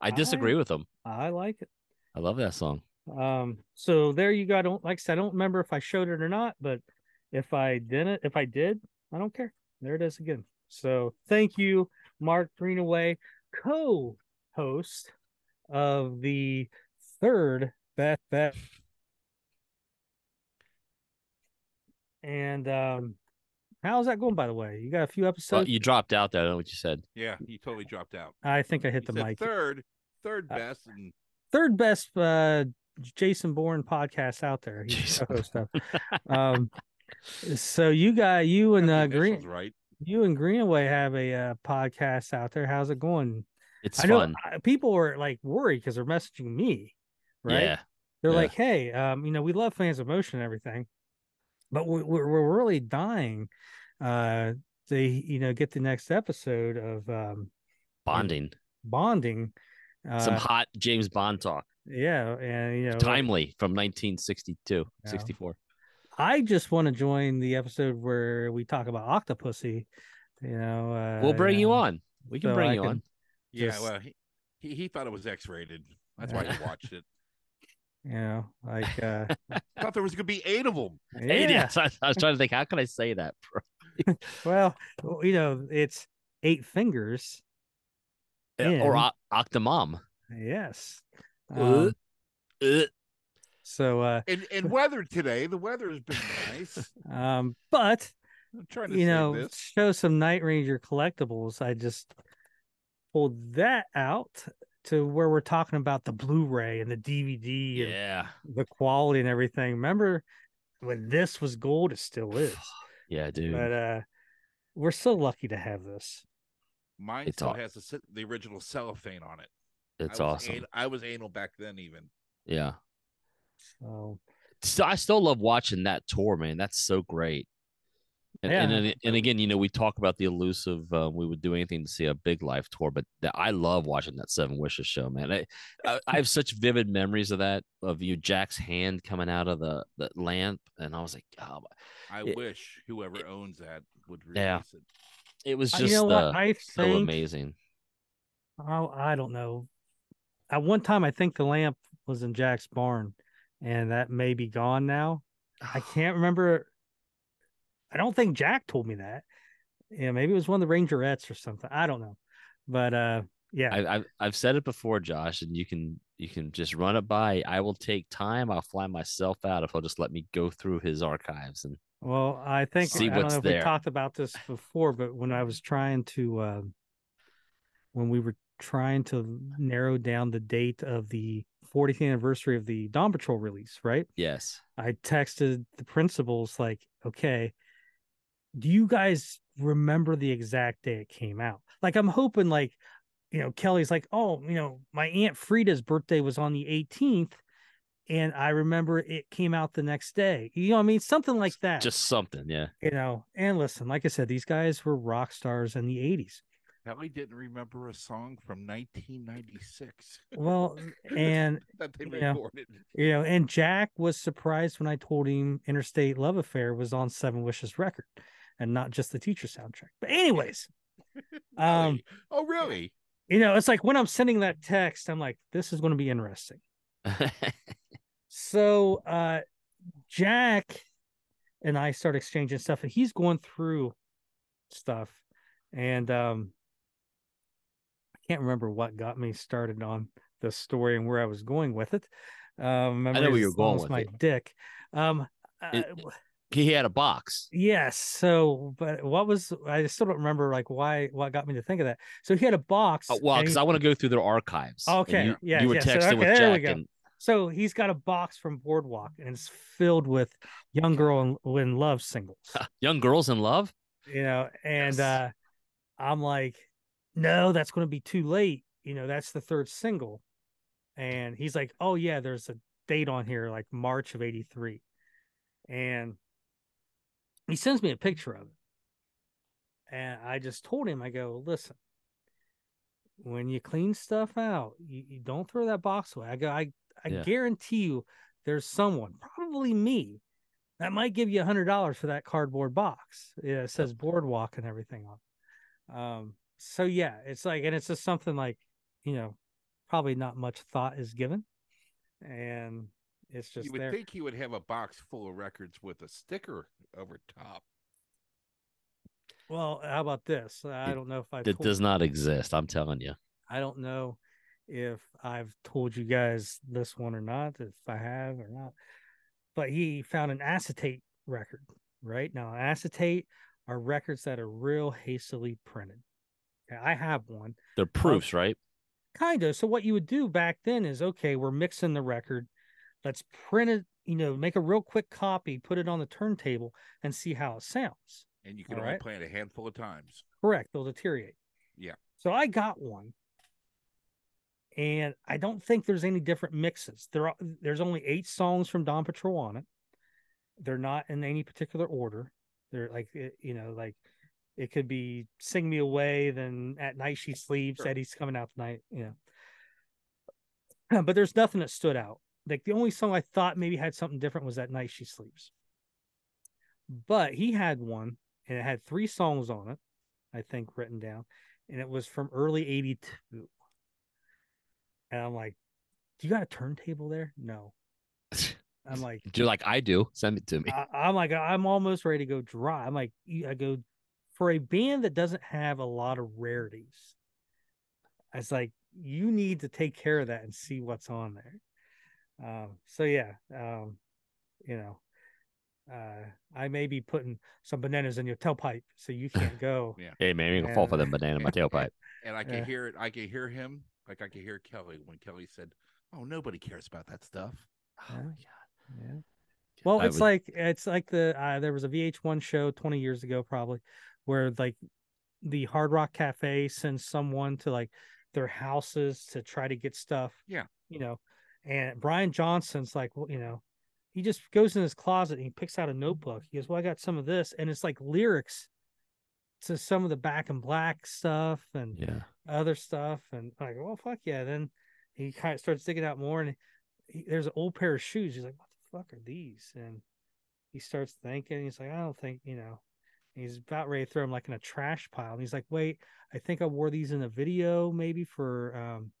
I disagree with them. I like it. I love that song. Um, so there you go. I don't like I said, I don't remember if I showed it or not, but if I didn't, if I did, I don't care. There it is again. So thank you, Mark Greenaway, co-host of the third Beth Bet. And um how's that going by the way? You got a few Well, episodes? you dropped out there. I don't know what you said. Yeah, you totally dropped out. I think I hit He the mic. third, third Uh, best, and third best uh Jason Bourne podcast out there. Jason the. Um so you got you and uh Green right. you and Greenaway have a uh, podcast out there. How's it going? It's I know fun. uh, people are like worried because they're messaging me, right? Yeah. They're yeah. like, "Hey, um, you know, we love Fans in Motion and everything, but we, we're we're really dying, uh, to you know get the next episode of um Bonding. bonding, uh, Some hot James Bond talk. yeah, and you know, Timely from 1962, Yeah. 64. I just want to join the episode where we talk about Octopussy. You know, uh, We'll bring you know, on. We can so bring I you can- on. Yeah, well, he, he he thought it was X-rated. That's why he watched it. You know, like uh, I thought there was gonna be eight of them. Hey, yeah. yes, I, I was trying to think, how can I say that? Well, you know, it's eight fingers. Or o- Octomom. Yes. Uh, Um, uh, so, uh, And and weather today, the weather has been nice. um, but I'm trying to you know, this. show some Night Ranger collectibles. I just pulled that out to where we're talking about the Blu-ray and the DVD and yeah. the quality and everything. Remember when this was gold? It still is. Yeah, dude. But uh, we're so lucky to have this. Mine It's still all- has the, the original cellophane on it. it's I awesome. an- I was anal back then, even. yeah. So So I still love watching that tour, man. That's so great. And and, Yeah. and, and again, you know, we talk about the elusive. Uh, we would do anything to see a big live tour, but that, I love watching that Seven Wishes show, man. I, I I have such vivid memories of that of you Jack's hand coming out of the, the lamp, and I was like, oh, I It- wish whoever owns that would release Yeah. it. It was Uh, just you know uh, I so amazing. Oh, I don't know. At one time, I think the lamp was in Jack's barn, and that may be gone now. I can't remember. I don't think Jack told me that. Yeah, maybe it was one of the Rangerettes or something. I don't know, but uh, yeah, I, I've I've said it before, Josh, and you can you can just run it by. I will take time. I'll fly myself out if he'll just let me go through his archives and well, I think See I don't know if there. we talked about this before, but when I was trying to, uh, when we were trying to narrow down the date of the 40th anniversary of the Dawn Patrol release, right? yes, I texted the principals like, okay, do you guys remember the exact day it came out? Like, I'm hoping like, you know, Kelly's like, oh, you know, my aunt Frida's birthday was on the 18th, and I remember it came out the next day. You know, what I mean, something like that. just something. Yeah, you know, and listen, like I said, these guys were rock stars in the 80s. Kelly didn't remember a song from 1996 Well, and that they yeah. recorded. you know, and Jack was surprised when I told him Interstate Love Affair was on Seven Wishes record and not just the teacher soundtrack. But anyways, um, oh, really? you know, it's like when I'm sending that text, I'm like, this is going to be interesting. So uh Jack and I start exchanging stuff and he's going through stuff and um I can't remember what got me started on the story and where I was going with it. Um know where you're going with my it. dick. Um It- uh, he had a box. Yes. So, but what was I still don't remember like why what got me to think of that. So he had a box. Oh, well, because I want to go through their archives. Okay, you, yeah, you were yeah, so, texting okay, with Jack, and so he's got a box from Boardwalk and it's filled with young girl in, love singles. young girls in love. you know, and Yes. uh I'm like, no, that's going to be too late. You know, that's the third single. And he's like, oh yeah, there's a date on here, like March of '83, and he sends me a picture of it. And I just told him, I go, listen, when you clean stuff out, you, you don't throw that box away. I go, I, I Yeah. guarantee you there's someone, probably me, that might give you a hundred dollars for that cardboard box. Yeah, it says boardwalk and everything on. Um, so yeah, it's like, and it's just something like, you know, probably not much thought is given, and it's just you would there. think he would have a box full of records with a sticker over top. Well, how about this? I It- don't know if I That told- does not exist. I'm telling you. I don't know if I've told you guys this one or not, if I have or not. But he found an acetate record, right? Now, acetate are records that are real hastily printed. Okay, I have one. They're proofs, right? Kind of. So what you would do back then is okay, we're mixing the record. Let's print it, you know, make a real quick copy, put it on the turntable and see how it sounds. And you can All only right. play it a handful of times. Correct. They'll deteriorate. Yeah. So I got one. And I don't think there's any different mixes. There are there's only eight songs from Dawn Patrol on it. They're not in any particular order. They're like eh, you know, like it could be Sing Me Away, then at night she sleeps, Sure. Eddie's coming out tonight, you know. But there's nothing that stood out. Like the only song I thought maybe had something different was At Night She Sleeps. But he had one and it had three songs on it, I think, written down, and it was from early '82. And I'm like, "Do you got a turntable there?" No. I'm like, You're like I do. Send it to me. I, I'm like, I'm almost ready to go dry. I'm like, I go for a band that doesn't have a lot of rarities. I was like, you need to take care of that and see what's on there. Um, so yeah, um, you know, uh, I may be putting some bananas in your tailpipe so you can't go. yeah. hey man, you can fall for the banana in my tailpipe. And I can Yeah. hear it. I can hear him. Like I could hear Kelly when Kelly said, "Oh, nobody cares about that stuff." Oh my god. Yeah. Well, I it's would- like it's like the uh, there was a VH1 show 20 years ago probably where like the Hard Rock Cafe sends someone to like their houses to try to get stuff. Yeah. You know, and Brian Johnson's like, well, you know, he just goes in his closet and he picks out a notebook. He goes, "Well, I got some of this," and it's like lyrics to some of the Back in Black stuff and Yeah. Other stuff, and I go, well, fuck yeah. Then he kind of starts digging out more, and he, there's an old pair of shoes. He's like, what the fuck are these? And he starts thinking. He's like, I don't think you know. He's about ready to throw them like in a trash pile, and he's like, wait, I think I wore these in a video, maybe for, um,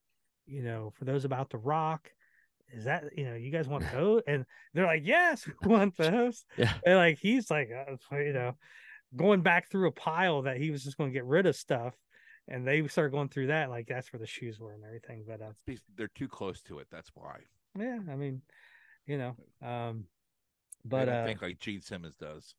you know, for those about to rock. Is that you know you guys want those? And they're like, yes, we want those. Yeah. And like he's like, uh, you know, going back through a pile that he was just going to get rid of stuff and they started going through that like that's where the shoes were and everything but uh They're too close to it. That's why. yeah i mean you know um but don't uh think like Gene Simmons does.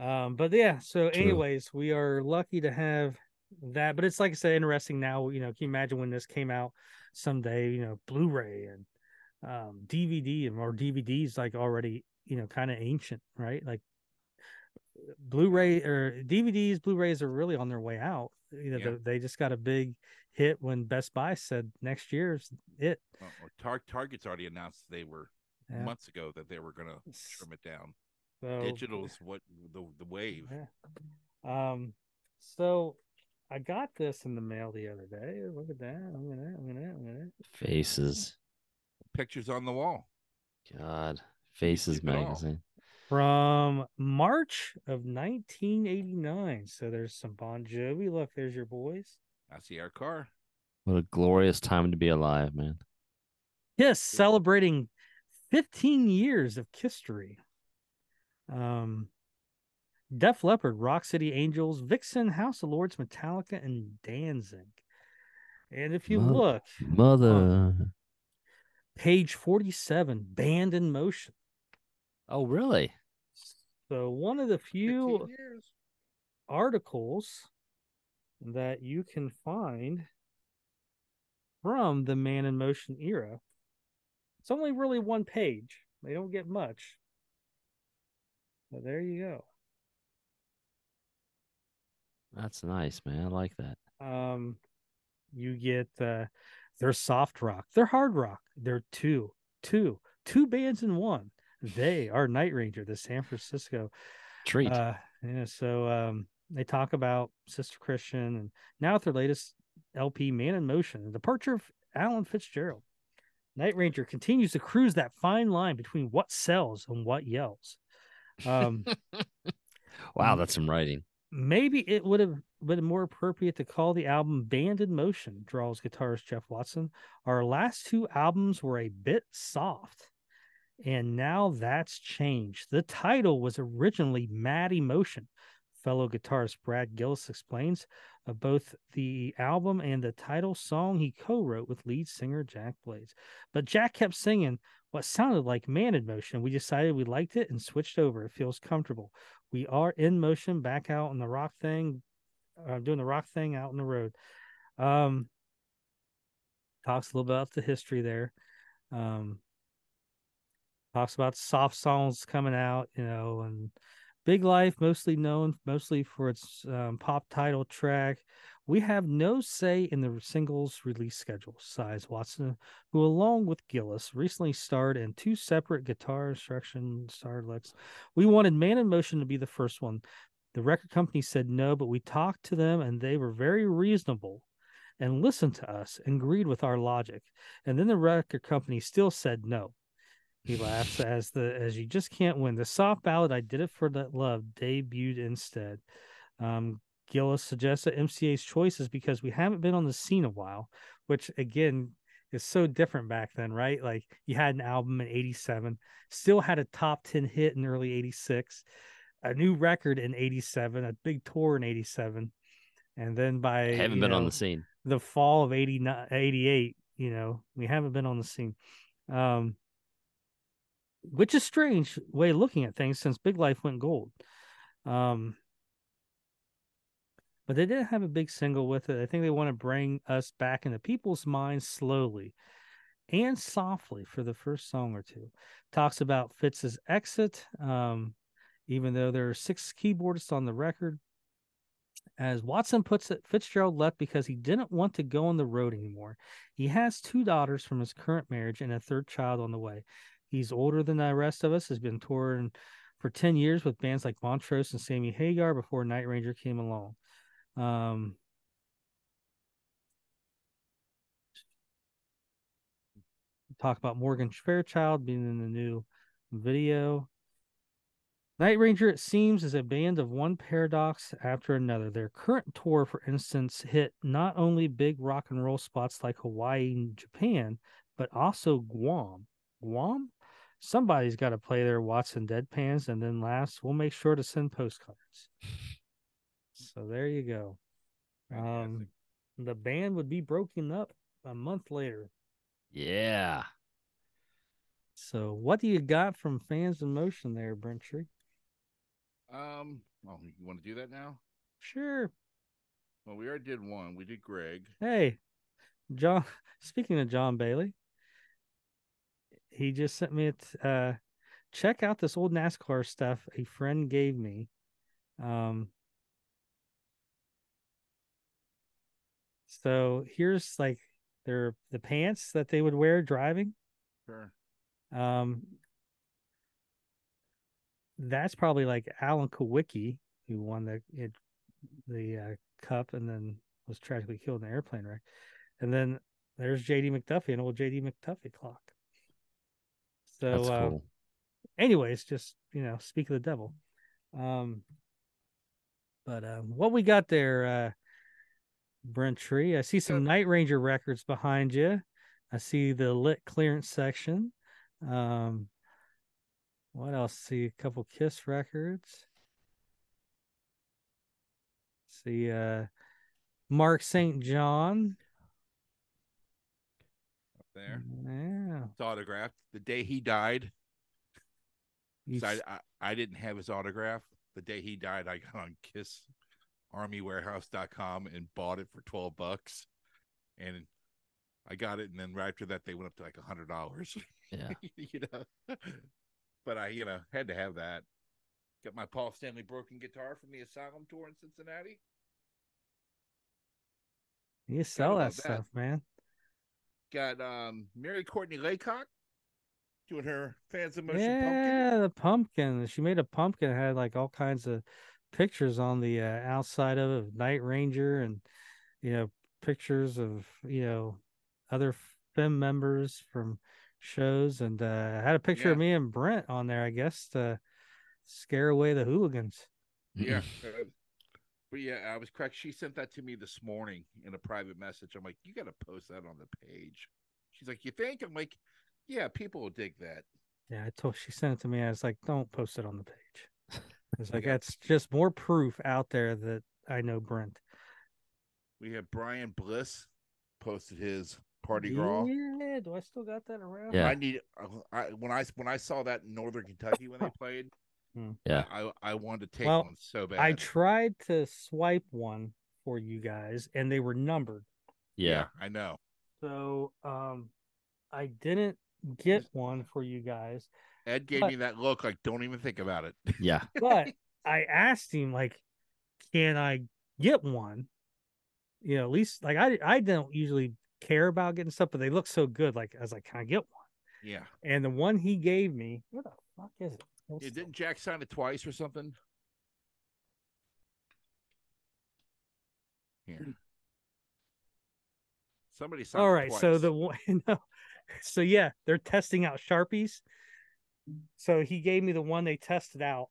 um but yeah so True. anyways we are lucky to have that but it's like i said interesting now you know can you imagine when this came out someday you know blu-ray and um dvd and or dvds like already you know kind of ancient right like blu-ray or dvds blu-rays are really on their way out you know Yeah. the- they just got a big hit when best buy said next year's it Well, well, Tar- Target's already announced they were Yeah. months ago that they were going to trim it down. so Digital's what the the wave. Yeah. Um, so I got this in the mail the other day. Look at that. Look at that. Look at that. Look at that. Faces. Pictures on the wall. God. Faces keep it all. magazine. From March of 1989. So there's some Bon Jovi. Look, there's your boys. I see our car. What a glorious time to be alive, man. Yes, celebrating 15 years of history. Um, Def Leppard, Rock City Angels, Vixen, House of Lords, Metallica, and Danzig. And if you Mo- look, Mother. page 47, Band in Motion. Oh, really? So one of the few articles that you can find from the Man in Motion era. It's only really one page. They don't get much. But there you go. That's nice, man. I like that. Um, you get uh, they're soft rock, they're hard rock, they're two, two, two bands in one. They are Night Ranger, the San Francisco Treat. Uh, yeah, so um, they talk about Sister Christian, and now with their latest LP, Man in Motion, the departure of Alan Fitzgerald. Night Ranger continues to cruise that fine line between what sells and what yells. Um, wow, that's some writing. maybe it would have been more appropriate to call the album Band in Motion, draws guitarist Jeff Watson. Our last two albums were a bit soft, and now that's changed. The title was originally Mad Emotion. Fellow guitarist Brad Gillis explains of both the album and the title song he co wrote with lead singer Jack Blades. But Jack kept singing what sounded like Man in Motion. We decided we liked it and switched over. It feels comfortable. We are in motion back out on the rock thing, uh, doing the rock thing out on the road. Um, talks a little bit about the history there. Um, talks about soft songs coming out, you know, and Big Life, mostly known mostly for its um, pop title track. We have no say in the singles release schedule, sighs Watson, who, along with Gillis, recently starred in two separate guitar instruction starlets. We wanted Man in Motion to be the first one. The record company said no, but we talked to them and they were very reasonable and listened to us and agreed with our logic. And then the record company still said no. He laughs as the as you just can't win. The soft ballad "I Did It for That Love" debuted instead. Um, Gillis suggests that MCA's choice is because we haven't been on the scene a while, which again is so different back then, right? Like you had an album in '87, still had a top ten hit in early '86, a new record in '87, a big tour in '87, and then by I haven't been on the scene. the fall of 89 88 you know we haven't been on the scene um which is strange way of looking at things since big life went gold um but they didn't have a big single with it i think they want to bring us back into people's minds slowly and softly for the first song or two talks about fitz's exit um even though there are six keyboardists on the record as Watson puts it, Fitzgerald left because he didn't want to go on the road anymore. He has two daughters from his current marriage and a third child on the way. He's older than the rest of us, has been touring for 10 years with bands like Montrose and Sammy Hagar before Night Ranger came along. Um, talk about Morgan Fairchild being in the new video. Night Ranger, it seems, is a band of one paradox after another. Their current tour, for instance, hit not only big rock and roll spots like Hawaii and Japan, but also Guam. Guam? Somebody's got to play their Watson Deadpans, and then last, we'll make sure to send postcards. so there you go. Um, the band would be broken up a month later. Yeah. So, what do you got from Fans in Motion there, Brent Tree? Um, well, you want to do that now? Sure. Well, we already did one. We did Greg. Hey, John. Speaking of John Bailey, he just sent me a uh, check out this old NASCAR stuff a friend gave me. Um, so here's like their the pants that they would wear driving. Sure. Um, that's probably like Alan Kulwicki who won the it, the uh, cup and then was tragically killed in an airplane wreck. And then there's JD McDuffie, an old JD McDuffie clock. So, That's uh, cool. anyways, just you know, speak of the devil. Um, but um, what we got there, uh, Brent Tree? I see some Night Ranger records behind you. I see the lit clearance section. Um, what else? See a couple Kiss records. See, uh, Mark St. John. Up there. Yeah. It's autographed the day he died. I So I, s- I I didn't have his autograph the day he died. I got on Kiss ArmyWarehouse.com and bought it for twelve bucks, and I got it. And then right after that, they went up to like a hundred dollars. Yeah. you know, but I you know had to have that. Got my Paul Stanley broken guitar from the Asylum tour in Cincinnati. you sell that that. stuff, man. Got um Mary Courtney Laycock doing her Fans in Motion pumpkin. Yeah, the pumpkin. She made a pumpkin. Had like all kinds of pictures on the uh, outside of it, Night Ranger, and you know pictures of you know other fem members from shows, and uh, had a picture of me and Brent on there. I guess to scare away the hooligans. Yeah. But yeah, I was correct. She sent that to me this morning in a private message. I'm like, you got to post that on the page. She's like, you think? I'm like, yeah, people will dig that. Yeah, I told she sent it to me. I was like, don't post it on the page. It's like that's just more proof out there that I know Brent. We have Brian Bliss posted his party gras. Yeah, do I still got that around? Yeah. I need uh, I when I when I saw that in Northern Kentucky when they played. Hmm. Yeah. I I wanted to take Well, one so bad. I tried to swipe one for you guys and they were numbered. Yeah. I know. So um I didn't get one for you guys, Ed gave But- me that look like don't even think about it. Yeah. but I asked him like can I get one? You know, at least like I I don't usually care about getting stuff, but they look so good. Like I was like, can I get one? yeah. And the one he gave me, what the fuck is it? Hold yeah. Didn't Jack sign it twice or something? Here. Hmm. Somebody signed All it right, so the one, no, so yeah, they're testing out sharpies. So he gave me the one they tested out.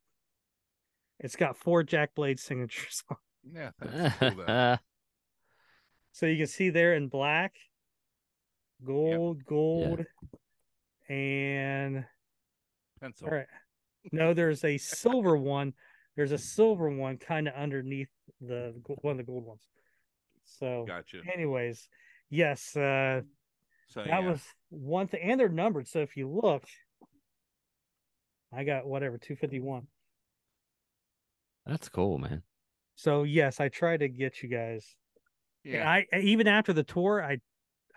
It's got four Jack Blade signatures on. yeah, that's cool. So you can see there in black, gold, gold, and pencil. all right. No, there's a silver one. There's a silver one kind of underneath the one of the gold ones. So, Gotcha. anyways, yes, uh, So that yeah. was one thing, and they're numbered. So if you look, I got whatever two fifty one. That's cool, man. So yes, I tried to get you guys. yeah. I even after the tour, I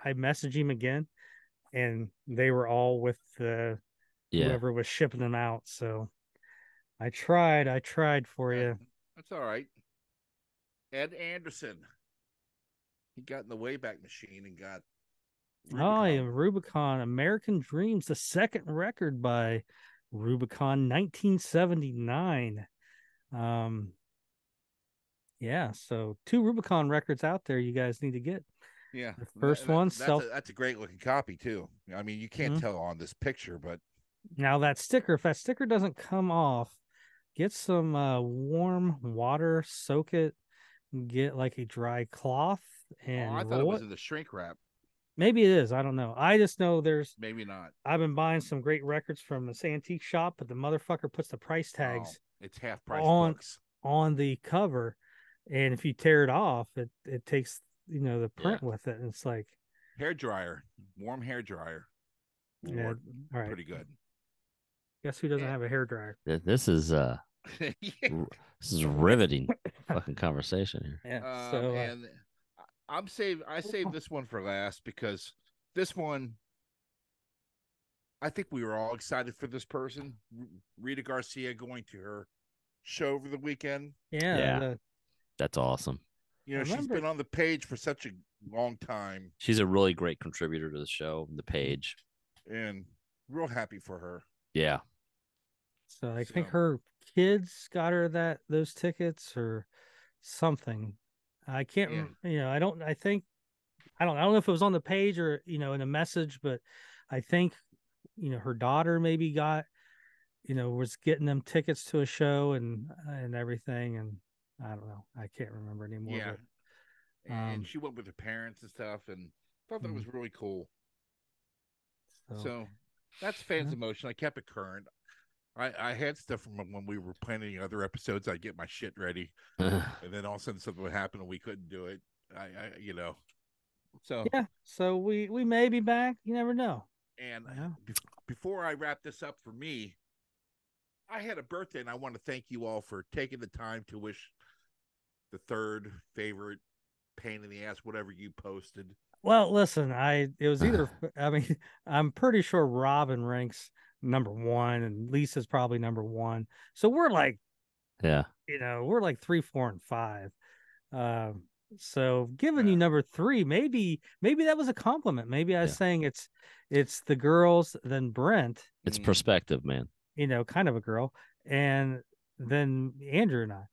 I messaged him again, and they were all with the Yeah. whoever was shipping them out. So I tried, I tried for you. That's all right. Ed Anderson. He got in the Wayback Machine and got. Oh, yeah, Rubicon. Rubicon, American Dreams, the second record by Rubicon, 1979. Um, yeah, so two Rubicon records out there you guys need to get. Yeah. The and that- first that- one, That's, self- a, that's a great looking copy too. I mean, you can't Mhm. tell on this picture, but Now that sticker, if that sticker doesn't come off, get some uh, warm water, soak it, get like a dry cloth, and oh, and I thought it was it. in the shrink wrap. Maybe it is. I don't know. I just know there's. Maybe not. I've been buying some great records from this antique shop, but the motherfucker puts the price Oh, tags it's half price on- books. on the cover, and if you tear it off, it it takes you know the Yeah. print with it, and it's like, Hair dryer, warm hair dryer. yeah, all right. Pretty good. Guess who doesn't have a hair dryer? This is uh yeah. this is riveting fucking conversation here. Yeah. Um, so uh, and I- I'm save I saved this one for last because this one I think we were all excited for this person. Rita Garcia going to her show over the weekend. yeah, Yeah. the- That's awesome. You know, she's been on the page for such a long time She's a really great contributor to the show, the page. and real happy for her. Yeah. So I think her kids got her that those tickets or something. I can't, Yeah. you know, I don't. I think I don't. I don't know if it was on the page or you know in a message, but I think you know her daughter maybe got, you know, was getting them tickets to a show and and everything, and I don't know. I can't remember anymore. yeah. but- And um, she went with her parents and stuff and thought that Mhm. was really cool. so, So that's fans Yeah. emotion. I kept it current. I, I had stuff from when we were planning other episodes. I'd get my shit ready, and then all of a sudden something would happen and we couldn't do it. I, I you know, so yeah. So we we may be back. You never know. and Yeah. be- before I wrap this up for me, I had a birthday, and I want to thank you all for taking the time to wish the third favorite pain in the ass, whatever you posted. Well, listen, I it was either I mean, I'm pretty sure Robin ranks number one and Lisa's probably number one. So we're like, Yeah. you know, we're like three, four, and five. Um, so giving Yeah. you number three, maybe maybe that was a compliment. Maybe I was Yeah. saying it's it's the girls, then Brent, It's Mm. perspective, man. you know, kind of a girl, and then Andrew and I.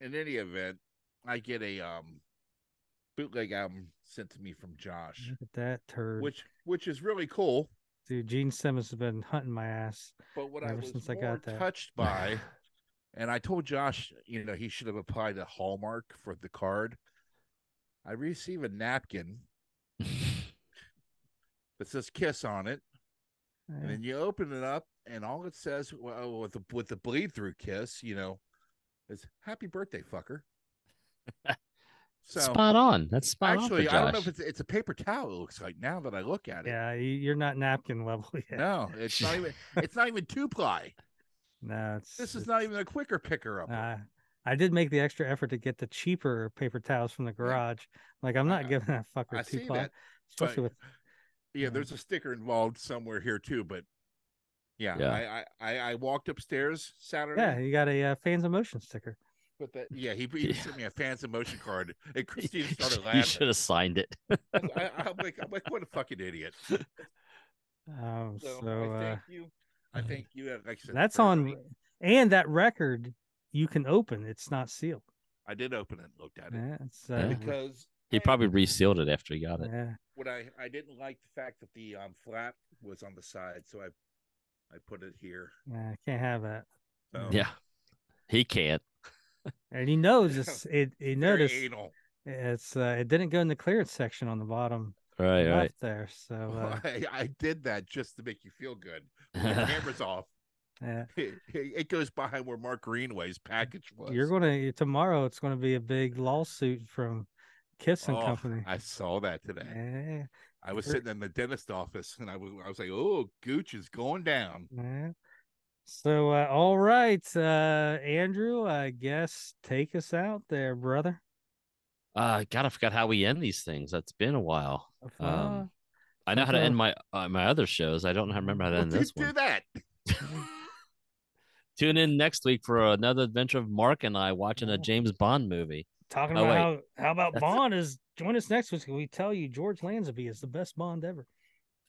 In any event, I get a um bootleg album sent to me from Josh, Look at that turd. which which is really cool. Dude, Gene Simmons has been hunting my ass. But what I Ever was since I more got that. touched by, and I told Josh, you know, he should have applied a Hallmark for the card. I receive a napkin that says "Kiss" on it, and Eh, then you open it up, and all it says, well, with the with the bleed through kiss, you know, is "Happy birthday, fucker." So spot on. That's spot actually, on. Actually, I don't know if it's it's a paper towel. It looks like now that I look at it. Yeah, you- you're not napkin level yet. No, it's not even. It's not even two ply. No, it's This is it's- not even a quicker picker up. Uh, I did make the extra effort to get the cheaper paper towels from the garage. Like I'm not I- giving that fucker I two ply, that. especially with yeah, Yeah. there's a sticker involved somewhere here too, but yeah, Yeah. I, I I I walked upstairs Saturday. yeah. You got a uh, fans of motion sticker. But that yeah, he, he Yeah. sent me a fans in motion card, and Christina You started laughing. you should have signed it. I, I'm like, I'm like, what a fucking idiot. Um, So, so, I uh, thank you. I thank you. uh, Like I said, that's on, everybody. and that record you can open. It's not sealed. I did open it, and looked at it Yeah, it's uh, because He I- probably resealed it after he got it. yeah. what I I didn't like the fact that the um flap was on the side, so I I put it here. Yeah, I can't have that. So Yeah. He can't. And he knows it's it. He noticed anal. it's uh, it didn't go in the clearance section on the bottom Right, left right. there. So uh, I, I did that just to make you feel good. The camera's off. yeah. It, it goes behind where Mark Greenway's package was. You're gonna tomorrow. It's gonna be a big lawsuit from Kiss and Oh, Company. I saw that today. Yeah, I was sitting in the dentist office and I was I was like, "Oh, Gooch is going down." yeah. So uh, all right, uh, Andrew. I guess take us out there, brother. Uh God, I forgot how we end these things. That's been a while. Uh, Um, I know how to end my uh, my other shows. I don't remember how to Well, end do, this do one. that. Tune in next week for another adventure of Mark and I watching a Oh. James Bond movie. talking Oh, about wait. how how about That's- Bond is join us next week. We tell you George Lazenby is the best Bond ever.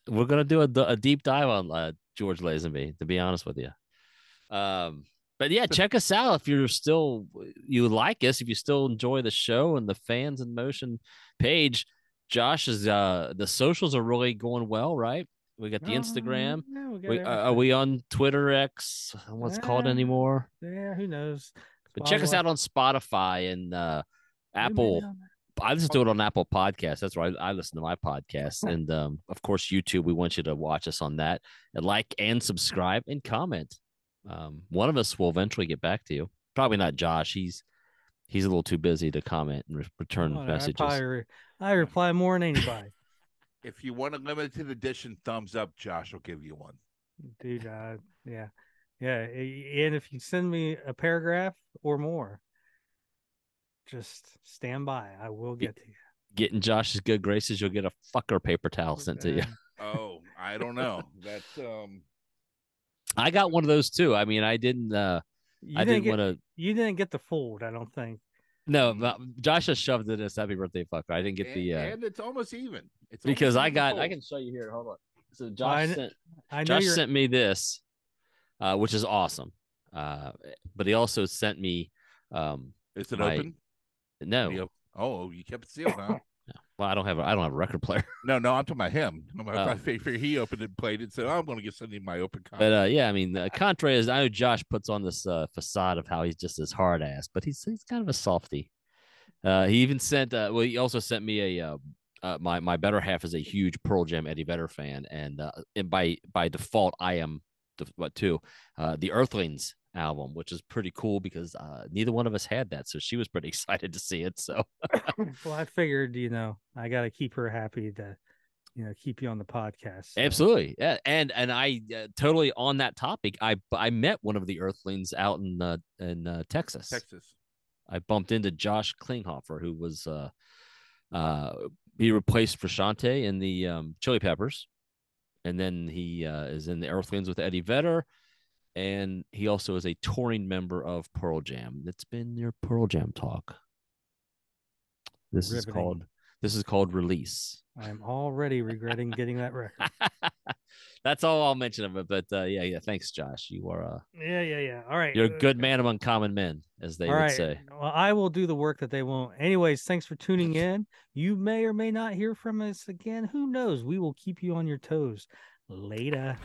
We're gonna do a, a deep dive on uh, George Lazenby. To be honest with you, um, but yeah, check us out if you're still you like us. If you still enjoy the show and the fans in motion page, Josh is uh the socials are really going well, right? We got the Oh, Instagram. yeah, we got We, uh, are we on Twitter X? What's it called anymore? Yeah, who knows? But check us out on Spotify and uh, We may be Apple. I just do it on Apple Podcasts. That's where I, I listen to my podcast. And um, of course, YouTube. We want you to watch us on that and like and subscribe and comment. Um, one of us will eventually get back to you. Probably not Josh. He's he's a little too busy to comment and re- return Oh, messages. probably re- I reply more than anybody, If you want a limited edition thumbs up, Josh will give you one. dude. Uh, yeah, yeah. And if you send me a paragraph or more, just stand by. I will get to you. Getting Josh's good graces, you'll get a fucker paper towel sent to you. Oh, I don't know. That's um I got one of those too. I mean, I didn't. uh You I didn't didn't want to. you didn't get the fold. I don't think. No. Josh just shoved it in his happy birthday fucker. I didn't get and, the uh and it's almost even. It's almost because I even got. I can show you here. Hold on. So Josh I sent. I Josh you're. sent me this, uh, which is awesome. Uh, but he also sent me, um, Is it my- open? no, Did he op- Oh, you kept it sealed, huh? Well, I don't have, a, I don't have a record player. no, no, I'm talking about him. I'm about- Oh. I figure he opened it and played it, so I'm going to get something in my open copy. But uh, yeah, I mean, uh, contrary is I know Josh puts on this uh, facade of how he's just this hard ass, but he's he's kind of a softy. Uh, he even sent. Uh, well, he also sent me a. Uh, uh, my my better half is a huge Pearl Jam Eddie Vedder fan, and uh, and by by default, I am the what too. Uh, the Earthlings album, which is pretty cool because uh, neither one of us had that, so she was pretty excited to see it. So well, I figured you know I got to keep her happy to you know keep you on the podcast. So. Absolutely, yeah, and and I uh, totally on that topic. I I met one of the Earthlings out in uh, in uh, Texas. Texas. I bumped into Josh Klinghoffer, who was uh uh he replaced Frusciante in the um, Chili Peppers, and then he uh, is in the Earthlings with Eddie Vedder, and he also is a touring member of Pearl Jam. That's been your Pearl Jam talk. This Riveting. is called this is called release. I'm already regretting getting that record. That's all I'll mention of it. But uh, yeah, yeah. Thanks, Josh. You are uh yeah, yeah, yeah. All right. You're a good man among common men, as they all would right. say. Well, I will do the work that they won't. Anyways, thanks for tuning in. You may or may not hear from us again. Who knows? We will keep you on your toes. Later.